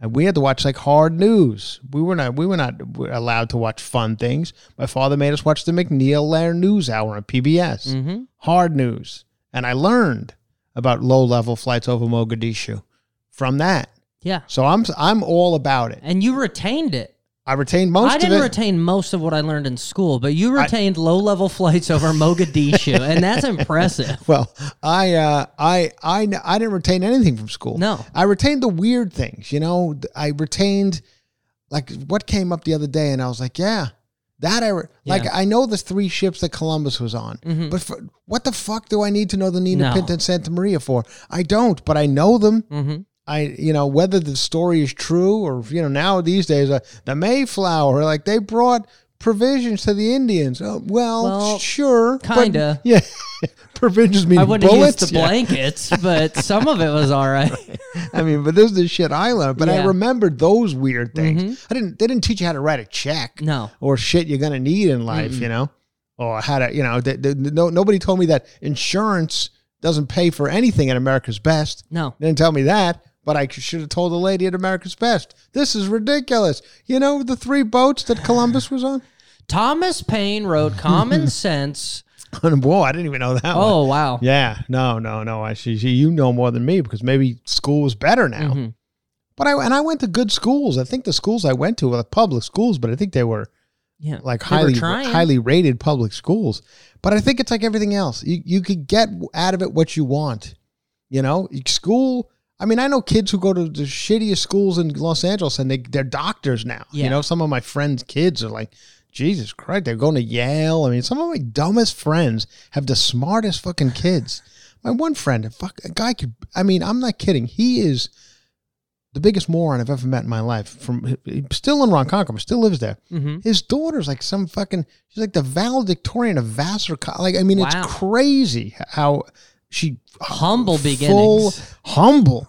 S1: And we had to watch like hard news. We were not we were not allowed to watch fun things. My father made us watch the MacNeil/Lehrer NewsHour on PBS.
S3: Mm-hmm.
S1: Hard news. And I learned about low level flights over Mogadishu from that.
S3: Yeah.
S1: So I'm I'm all about it.
S3: And you retained it.
S1: I retained most
S3: I
S1: of
S3: didn't
S1: it.
S3: retain most of what I learned in school, but you retained low level flights over Mogadishu, *laughs* and that's impressive.
S1: well, I, uh, I, I, I didn't retain anything from school.
S3: No.
S1: I retained the weird things. You know, I retained like what came up the other day, and I was like, yeah, that I re- like. I know the three ships that Columbus was on, but for, what the fuck do I need to know the Nina
S3: No.
S1: Pinta and Santa Maria for? I don't, but I know them.
S3: Mm-hmm.
S1: I, you know, whether the story is true or, you know, now these days, uh, the Mayflower, like they brought provisions to the Indians. Oh, well,
S3: Well,
S1: sure.
S3: kinda. *laughs*
S1: yeah. *laughs* provisions mean
S3: I wouldn't
S1: bullets.
S3: use the
S1: Yeah.
S3: blankets, *laughs* but some of it was all right.
S1: I mean, but this is the shit I learned. But I
S3: Yeah. Mm-hmm.
S1: remembered those weird things. I didn't, they didn't teach you how to write a check
S3: No.
S1: or shit you're going to need in life, you know, or how to, you know, th th no, nobody told me that insurance doesn't pay for anything at America's Best.
S3: No.
S1: They didn't tell me that, but I should have told the lady at America's Best. This is ridiculous. You know the three boats that Columbus was on? *laughs*
S3: Thomas Paine wrote Common *laughs* Sense. *laughs*
S1: Whoa, I didn't even know that one.
S3: Oh, wow.
S1: Yeah, no, no, no. I see. You know more than me because maybe school was better now.
S3: Mhm.
S1: But I and I went to good schools. I think the schools I went to were public schools, but I think they were
S3: Yeah.
S1: like
S3: They
S1: highly highly rated public schools. But I think it's like everything else. You you could get out of it what you want. You know, school. I mean, I know kids who go to the shittiest schools in Los Angeles and they they're doctors now.
S3: Yeah.
S1: You know, some of my friends' kids are like, Jesus Christ, they're going to Yale. I mean, some of my dumbest friends have the smartest fucking kids. My one friend, a fuck, a guy could. I mean, I'm not kidding. He is the biggest moron I've ever met in my life. From still in Ronkonkoma, still lives there.
S3: Mhm.
S1: His daughter's like some fucking. She's like the valedictorian of Vassar. Like I mean,
S3: Wow.
S1: it's crazy how she
S3: Humble
S1: full
S3: beginnings.
S1: humble.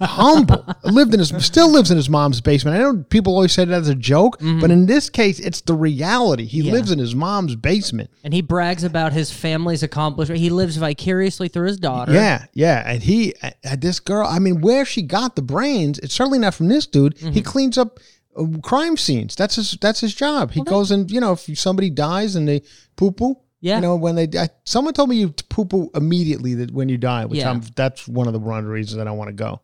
S1: Humble *laughs* lived in his still lives in his mom's basement. I know people always say that as a joke, but in this case, it's the reality. He
S3: Mm-hmm. Yeah.
S1: lives in his mom's basement.
S3: And he brags about his family's accomplishment. He lives vicariously through his daughter.
S1: Yeah, yeah. And he, uh, uh, this girl, I mean, where she got the brains, it's certainly not from this dude.
S3: Mm-hmm.
S1: He cleans up uh, crime scenes. That's his, that's his job. He goes and, you know, if somebody dies and they poo poo,
S3: Yeah.
S1: you know, when they, I, someone told me you poo poo immediately that when you die, which
S3: Yeah.
S1: I'm, that's one of the one of the reasons that I don't want to go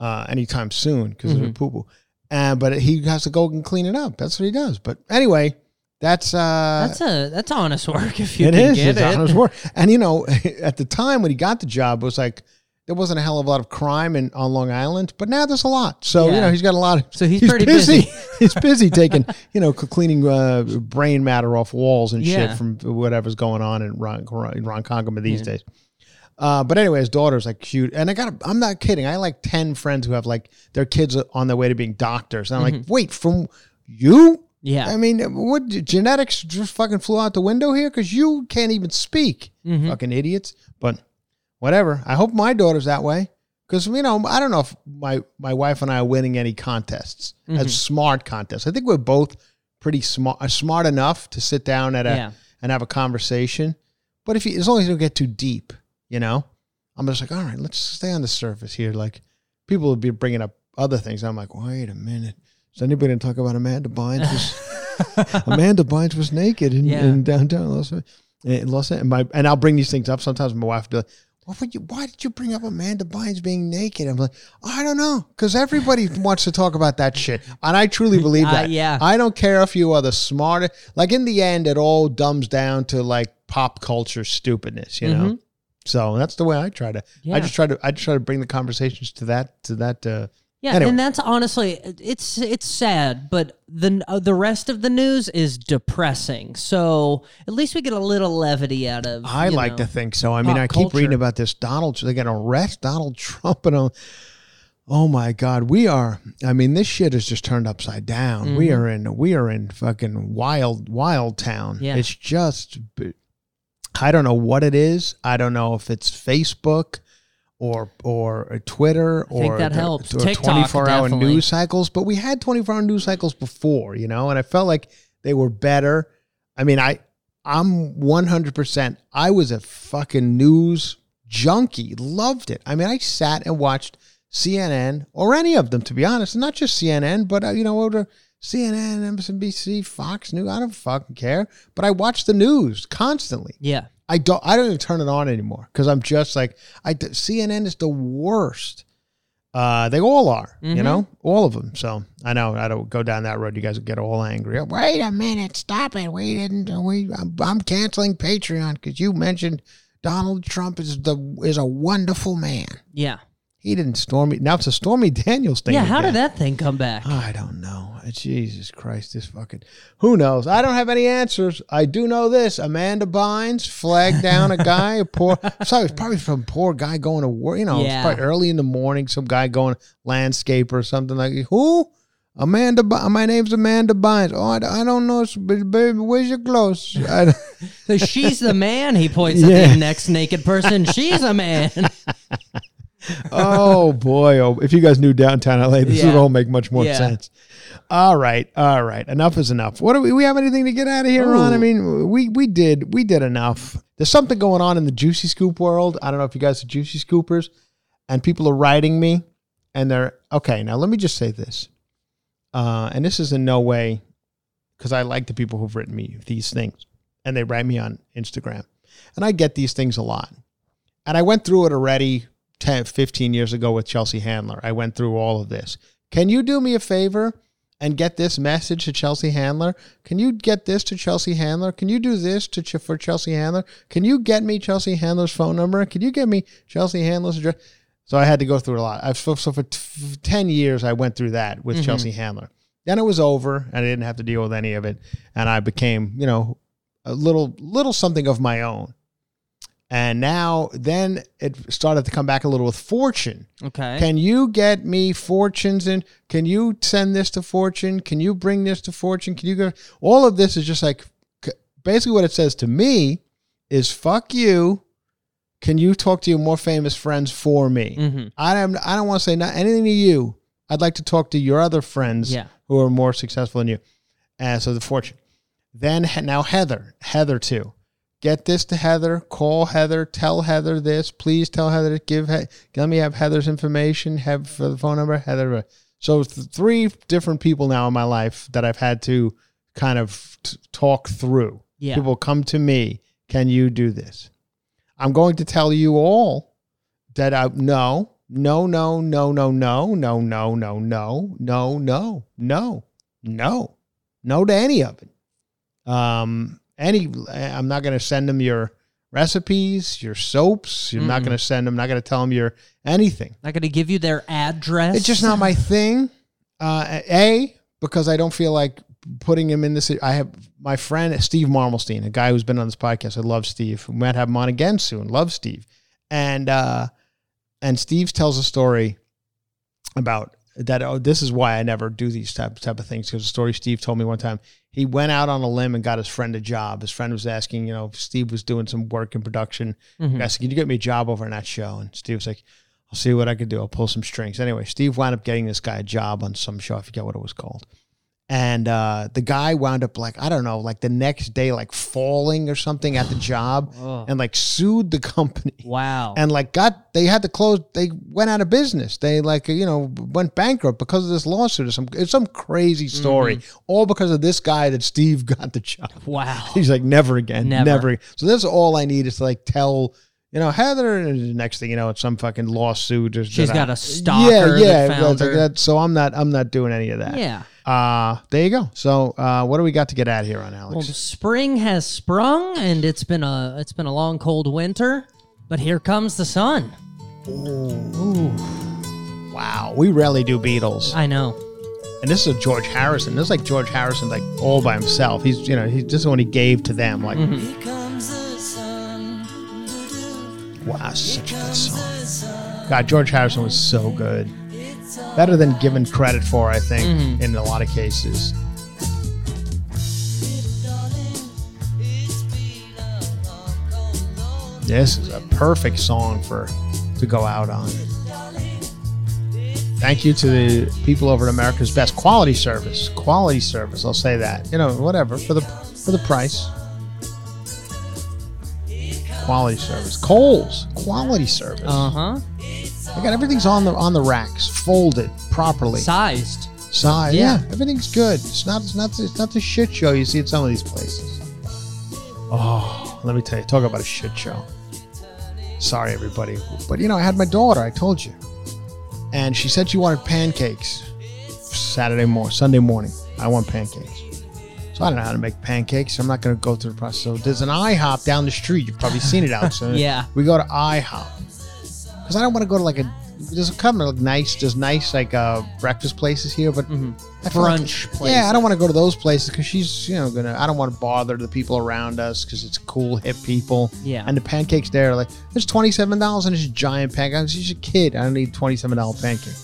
S1: uh, anytime soon because
S3: Mm-hmm.
S1: of the poo poo. Uh, but he has to go and clean it up. That's what he does. But anyway, that's, uh,
S3: That's a that's honest work *laughs* if you
S1: it
S3: can
S1: is.
S3: get
S1: It's
S3: it.
S1: honest work. And you know, *laughs* at the time when he got the job, it was like there wasn't a hell of a lot of crime in on Long Island, but now there's a lot. So you know, he's got a lot of.
S3: So he's pretty busy. *laughs*
S1: he's busy taking *laughs* you know cleaning uh, brain matter off walls and
S3: Yeah.
S1: shit from whatever's going on in Ron in Ronkonkoma these days. Uh, but anyway, his daughter's like cute, and I got. I'm not kidding. I like ten friends who have like their kids on their way to being doctors, and I'm like, wait, from you?
S3: Mm-hmm. Yeah.
S1: I mean, what genetics just fucking flew out the window here because you can't even speak,
S3: Mm-hmm.
S1: fucking idiots. But whatever. I hope my daughter's that way because you know I don't know if my my wife and I are winning any contests,
S3: Mm-hmm.
S1: as smart contests. I think we're both pretty smart, uh, smart enough to sit down at a
S3: Yeah.
S1: and have a conversation. But if you, as long as you don't get too deep, you know, I'm just like, all right, let's stay on the surface here. Like people would be bringing up other things. I'm like, wait a minute. Is anybody going to talk about Amanda Bynes? Was, *laughs* Amanda Bynes was naked in,
S3: Yeah.
S1: in downtown Los in Los Angeles. My, and I'll bring these things up. Sometimes my wife will be like, why, would you, why did you bring up Amanda Bynes being naked? I'm like, I don't know. Because everybody *laughs* wants to talk about that shit. And I truly *laughs* believe
S3: Uh,
S1: that.
S3: yeah.
S1: I don't care if you are the smartest. Like in the end, it all dumbs down to like pop culture stupidness, you know? So that's the way I try to. I
S3: Mm-hmm.
S1: Just try to. I just try to bring the conversations to that. To that. Uh,
S3: Yeah,
S1: Anyway.
S3: and that's honestly it's it's sad, but the uh, the rest of the news is depressing. So at least we get a little levity out of.
S1: I like
S3: know.
S1: to think so. I mean, I keep reading about this Donald. They're going to arrest Donald Trump and. Oh my God, we are. I mean, this shit is just turned upside down. We are in. We are in fucking wild, wild town.
S3: Yeah.
S1: It's just. I don't know what it is. I don't know if it's Facebook or or Twitter
S3: I
S1: or
S3: that helps.
S1: or
S3: TikTok,
S1: 24 hour
S3: definitely.
S1: news cycles. But we had 24 hour news cycles before, you know, and I felt like they were better. I mean, I I'm 100%. I was a fucking news junkie. Loved it. I mean, I sat and watched CNN or any of them, to be honest. Not just CNN, but, uh, you know, over CNN, MSNBC, Fox News. I don't fucking care. But I watched the news constantly.
S3: Yeah,
S1: I don't. I don't even turn it on anymore because I'm just like I. CNN is the worst. Uh, they all are, you
S3: Mhm.
S1: know, all of them. So I know I don't go down that road. You guys will get all angry. Wait a minute, stop it. We didn't. We. I'm, I'm canceling Patreon because you mentioned Donald Trump is the is a wonderful man.
S3: yeah,
S1: He didn't stormy. Now it's a Stormy Daniels thing.
S3: yeah. How
S1: again.
S3: did that thing come back?
S1: I don't know. Jesus Christ, this fucking. Who knows? I don't have any answers. I do know this: Amanda Bynes flagged down a guy, a poor. *laughs* Sorry, it's probably some poor guy going to work. You know,
S3: Yeah.
S1: it's probably early in the morning. Some guy going landscape or something like. Who? Amanda. My name's Amanda Bynes. Oh, I, I don't know, baby, where's your clothes? I
S3: So *laughs* she's the man. He points at the *laughs* next naked person. She's a man.
S1: Oh boy! Oh, if you guys knew downtown LA, this would
S3: Yeah.
S1: all make much more
S3: Yeah.
S1: sense. All right, all right. Enough is enough. What do we, we have anything to get out of here, Ron? I mean, we we did we did enough. There's something going on in the Juicy Scoop world. I don't know if you guys are Juicy Scoopers, and people are writing me, and they're okay. Now let me just say this, uh, and this is in no way because I like the people who've written me these things, and they write me on Instagram, and I get these things a lot, and I went through it already 10, 15 years ago with Chelsea Handler. I went through all of this. Can you do me a favor and get this message to Chelsea Handler? Can you get this to Chelsea Handler? Can you do this to Ch- for Chelsea Handler? Can you get me Chelsea Handler's phone number? Can you get me Chelsea Handler's address? So I had to go through a lot. I've so, so for t- ten years I went through that with mm-hmm. Chelsea Handler. Then it was over, and I didn't have to deal with any of it, and I became, you know, a little little something of my own. And now, then it started to come back a little with Fortune.
S3: Okay.
S1: Can you get me fortunes in? Can you send this to Fortune? Can you bring this to Fortune? Can you go? All of this is just like basically what it says to me is fuck you. Can you talk to your more famous friends for me?
S3: mm-hmm.
S1: I don't. I don't want to say not anything to you. I'd like to talk to your other friends
S3: Yeah.
S1: who are more successful than you. And so the fortune. Then now Heather, Heather too. Get this to Heather. Call Heather. Tell Heather this. Please tell Heather to give. He- let me have Heather's information. Have for the phone number. Heather. So three different people now in my life that I've had to kind of t- talk through.
S3: Yeah.
S1: People come to me. Can you do this? I'm going to tell you all that I no, no, no, no, no, no, no, no, no, no, no, no, no, no, no to any of it. Um, any, I'm not going to send them your recipes, your soaps. You're not
S3: Mm-mm.
S1: going to send them. Not going to tell them your anything.
S3: Not going to give you their address.
S1: It's just not my thing. Uh, a because I don't feel like putting him in this. I have my friend Steve Marmelstein, a guy who's been on this podcast. I love Steve. We might have him on again soon. Love Steve, and uh, and Steve tells a story about that. Oh, this is why I never do these type type of things because the story Steve told me one time. He went out on a limb and got his friend a job. His friend was asking, you know, if Steve was doing some work in production.
S3: Mhm.
S1: I said, "Can you get me a job over on that show?" And Steve was like, "I'll see what I can do. I'll pull some strings." Anyway, Steve wound up getting this guy a job on some show. I forget what it was called. And uh, the guy wound up like I don't know, like the next day, like falling or something at the job,
S3: Oh.
S1: and like sued the *laughs* company,
S3: Wow.
S1: and like got they had to close. They went out of business. They like you know went bankrupt because of this lawsuit or some it's some crazy story,
S3: Mm-hmm.
S1: all because of this guy that Steve *laughs* got the job.
S3: wow.
S1: He's like, never again,
S3: Never.
S1: never. So that's all I need is to like tell, you know, Heather. And the next thing you know, it's some fucking lawsuit. Or
S3: She's
S1: that
S3: got
S1: I-
S3: a stalker
S1: Yeah,
S3: that
S1: yeah.
S3: found
S1: like
S3: her.
S1: that. So I'm not, I'm not doing any of that.
S3: Yeah.
S1: Uh there you go. So uh, what do we got to get at here on
S3: Well,
S1: Alex?
S3: the spring has sprung, and it's been a it's been a long, cold winter. But here comes the sun. Ooh.
S1: wow, we rarely do Beatles,
S3: I know.
S1: and this is a George Harrison. This is like George Harrison, like all by himself. He's, you know, he this is when he gave to them. Like,
S3: Mm-hmm.
S1: Wow, such a good song. God, George Harrison was so good. Better than given credit for, I think,
S3: Mm-hmm.
S1: in a lot of cases. This is a perfect song for to go out on. Thank you to the people over at America's Best Quality Service. Quality service, I'll say that. You know, whatever for the for the price. Quality service. Kohl's, quality service.
S3: Uh huh.
S1: I got everything's on the on the racks, folded properly.
S3: Sized.
S1: Size,
S3: Yeah.
S1: yeah. everything's good. It's not, it's not, it's not the shit show you see at some of these places. Oh, let me tell you, talk about a shit show. Sorry, everybody, but you know, I had my daughter. I told you, and she said she wanted pancakes Saturday morning, Sunday morning. I want pancakes. So I don't know how to make pancakes. So I'm not going to go through the process. So there's an IHOP down the street. You've probably seen it out. *laughs* So
S3: Yeah.
S1: we go to IHOP because I don't want to go to like a. There's a couple of nice, there's nice like uh breakfast places here, but I feel like-
S3: Mm-hmm. Brunch places.
S1: yeah, I don't want to go to those places because she's you know gonna. I don't want to bother the people around us because it's cool hip people.
S3: Yeah.
S1: and the pancakes there are like it's twenty seven dollars and it's a giant pancake. She's a kid. I don't need twenty seven dollar pancake.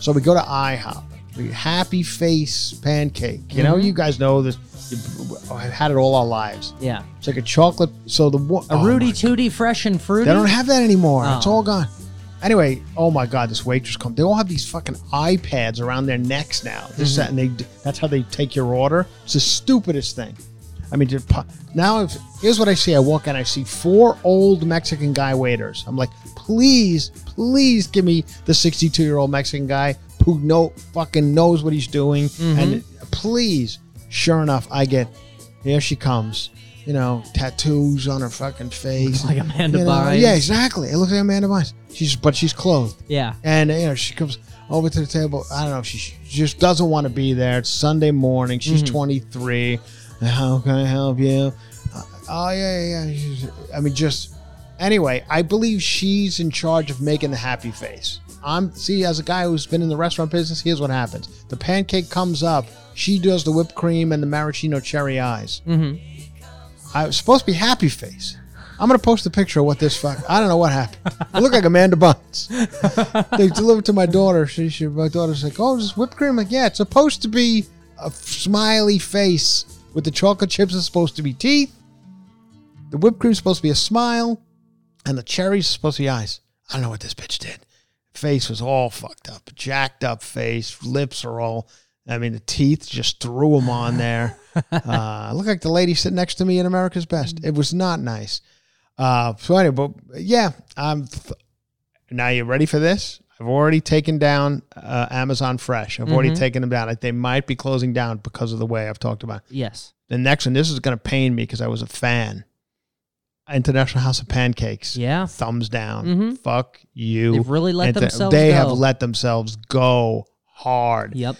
S1: So we go to IHOP. Happy face pancake. You
S3: Mm-hmm.
S1: know, you guys know this. I've had it all our lives.
S3: Yeah.
S1: It's like a chocolate. So the
S3: A
S1: oh
S3: Rooty
S1: my
S3: Tooty fresh and fruity.
S1: they don't have that anymore. It's
S3: Oh.
S1: all gone. Anyway, oh my God, this waitress come. They all have these fucking iPads around their necks now. This that, and they that's how they take your order. It's the stupidest thing. I mean, now if, here's what I see. I walk in, I see four old Mexican guy waiters. I'm like, please, please give me the 62 year old Mexican guy who know fucking knows what he's doing, and please, sure enough, I get here she comes. you know, tattoos on her fucking face.
S4: Looks Like Amanda
S1: you know,
S4: Bynes.
S1: Yeah, exactly. It looks like Amanda Bynes. She's but she's clothed.
S4: Yeah.
S1: And you know, she comes over to the table. I don't know. She, she just doesn't want to be there. It's Sunday morning. She's
S4: Mm-hmm.
S1: 23. How can I help you? Uh, oh yeah, yeah. yeah. I mean, just anyway. I believe she's in charge of making the happy face. I'm see as a guy who's been in the restaurant business. Here's what happens: the pancake comes up. She does the whipped cream and the maraschino cherry eyes.
S4: Mhm.
S1: I was supposed to be happy face. I'm gonna post a picture of what this fuck. I don't know what happened. I look like Amanda Bynes. *laughs* they delivered to my daughter. She, she, my daughter's like, "Oh, this whipped cream." I'm like, yeah, it's supposed to be a f- smiley face with the chocolate chips. Is supposed to be teeth. The whipped cream's supposed to be a smile, and the cherries supposed to be eyes. I don't know what this bitch did. Face was all fucked up, jacked up face. Lips are all. I mean, the teeth just threw them on there. *laughs* uh, looked like the lady sitting next to me in America's Best. It was not nice. Uh, so anyway, but yeah, I'm. Th- now you ready for this? I've already taken down uh, Amazon Fresh. I've already taken them down. Like, They might be closing down because of the way I've talked about. it.
S4: Yes.
S1: The next one, this is going to pain me because I was a fan. International House of Pancakes.
S4: Yeah.
S1: Thumbs down.
S4: Mhm.
S1: Fuck you.
S4: They've really let
S1: th-
S4: themselves
S1: They
S4: go.
S1: have let themselves go hard.
S4: Yep.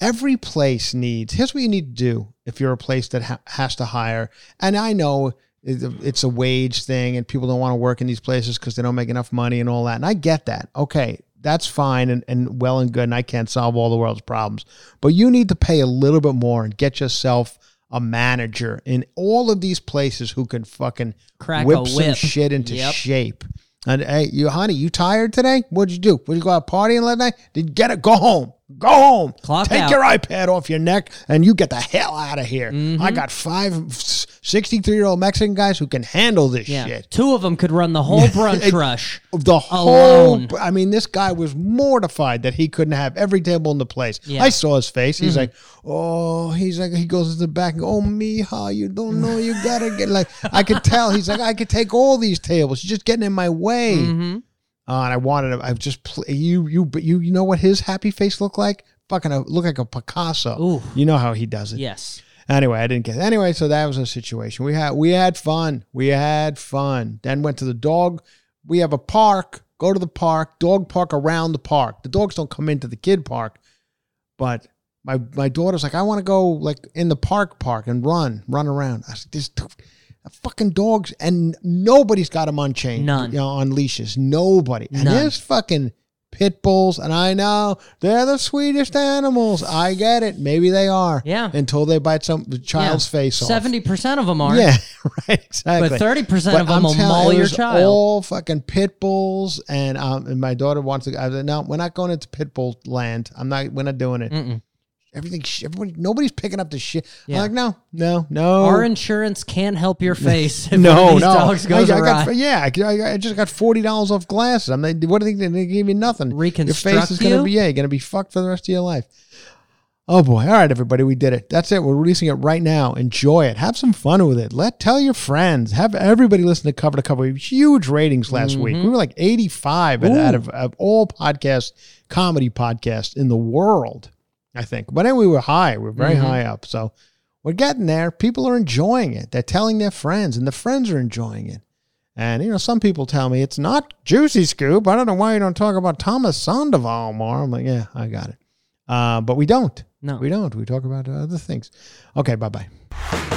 S1: Every place needs. Here's what you need to do if you're a place that ha- has to hire. And I know it's a wage thing, and people don't want to work in these places because they don't make enough money and all that. And I get that. Okay, that's fine and, and well and good. And I can't solve all the world's problems, but you need to pay a little bit more and get yourself a manager in all of these places who can fucking
S4: Crack
S1: whip
S4: a
S1: some shit into
S4: Yep.
S1: shape. And hey, you honey, you tired today? What'd you do? Would you go out partying last night? Did you get it? Go home. Go home.
S4: Clock
S1: Take
S4: out.
S1: your iPad off your neck and you get the hell out of here.
S4: Mm-hmm.
S1: I got five 63 year old Mexican guys who can handle this
S4: Yeah.
S1: shit.
S4: Two of them could run the whole *laughs* brunch
S1: It-
S4: rush.
S1: The whole,
S4: Alone.
S1: I mean, this guy was mortified that he couldn't have every table in the place.
S4: Yeah.
S1: I saw his face. He's
S4: Mhm.
S1: like, oh, he's like, he goes to the back and, oh, mija, you don't know, you gotta get like, I could tell. He's like, I could take all these tables. You're just getting in my way.
S4: hmm
S1: Uh, and I wanted him. I just pl- you you but you you know what his happy face looked like? Fucking a, look like a Picasso.
S4: Ooh.
S1: You know how he does it.
S4: Yes.
S1: Anyway, I didn't get. Anyway, so that was a situation. We had we had fun. We had fun. Then went to the dog. We have a park. Go to the park. Dog park around the park. The dogs don't come into the kid park, but my my daughter's like, I want to go like in the park park and run run around. I said, this t- fucking dogs and nobody's got them on chain.
S4: None.
S1: You know, on leashes. Nobody. And
S4: None.
S1: there's fucking pit bulls, and I know they're the sweetest animals. I get it. Maybe they are.
S4: Yeah.
S1: Until they bite some the child's face off.
S4: Seventy percent of them are.
S1: Yeah, *laughs* right. Exactly.
S4: But thirty percent of them will maul your child.
S1: All fucking pit bulls, and um, and my daughter wants to. I like, no, we're not going into pit bull land. I'm not. We're not doing it.
S4: Mm-mm.
S1: Everything. Everybody. Nobody's picking up the shit.
S4: Yeah.
S1: I'm like, no, no, no.
S4: Our insurance can't help your *laughs* face if
S1: no, no.
S4: dogs goes
S1: I
S4: awry.
S1: got, yeah, I, I- I just got forty dollars off glasses. I'm like, what do you think? They gave me nothing. Your face
S4: Reconstruct
S1: is gonna be yeah, you're gonna be fucked for the rest of your life. Oh boy! All right, everybody, we did it. That's it. We're releasing it right now. Enjoy it. Have some fun with it. Let tell your friends. Have everybody listen to cover to cover. Huge ratings last week. Mm-hmm. We were like 85 out- out of, of all podcasts, comedy podcasts in the world. I think, but anyway, we were high. We are very high up. So we're getting there. People are enjoying it. They're telling their friends, and the friends are enjoying it. And you know, some people tell me it's not juicy scoop. I don't know why you don't talk about Thomas Sandoval more. I'm like, yeah, I got it. Uh, but we don't.
S4: No.
S1: we don't. We talk about other things. Okay, bye bye.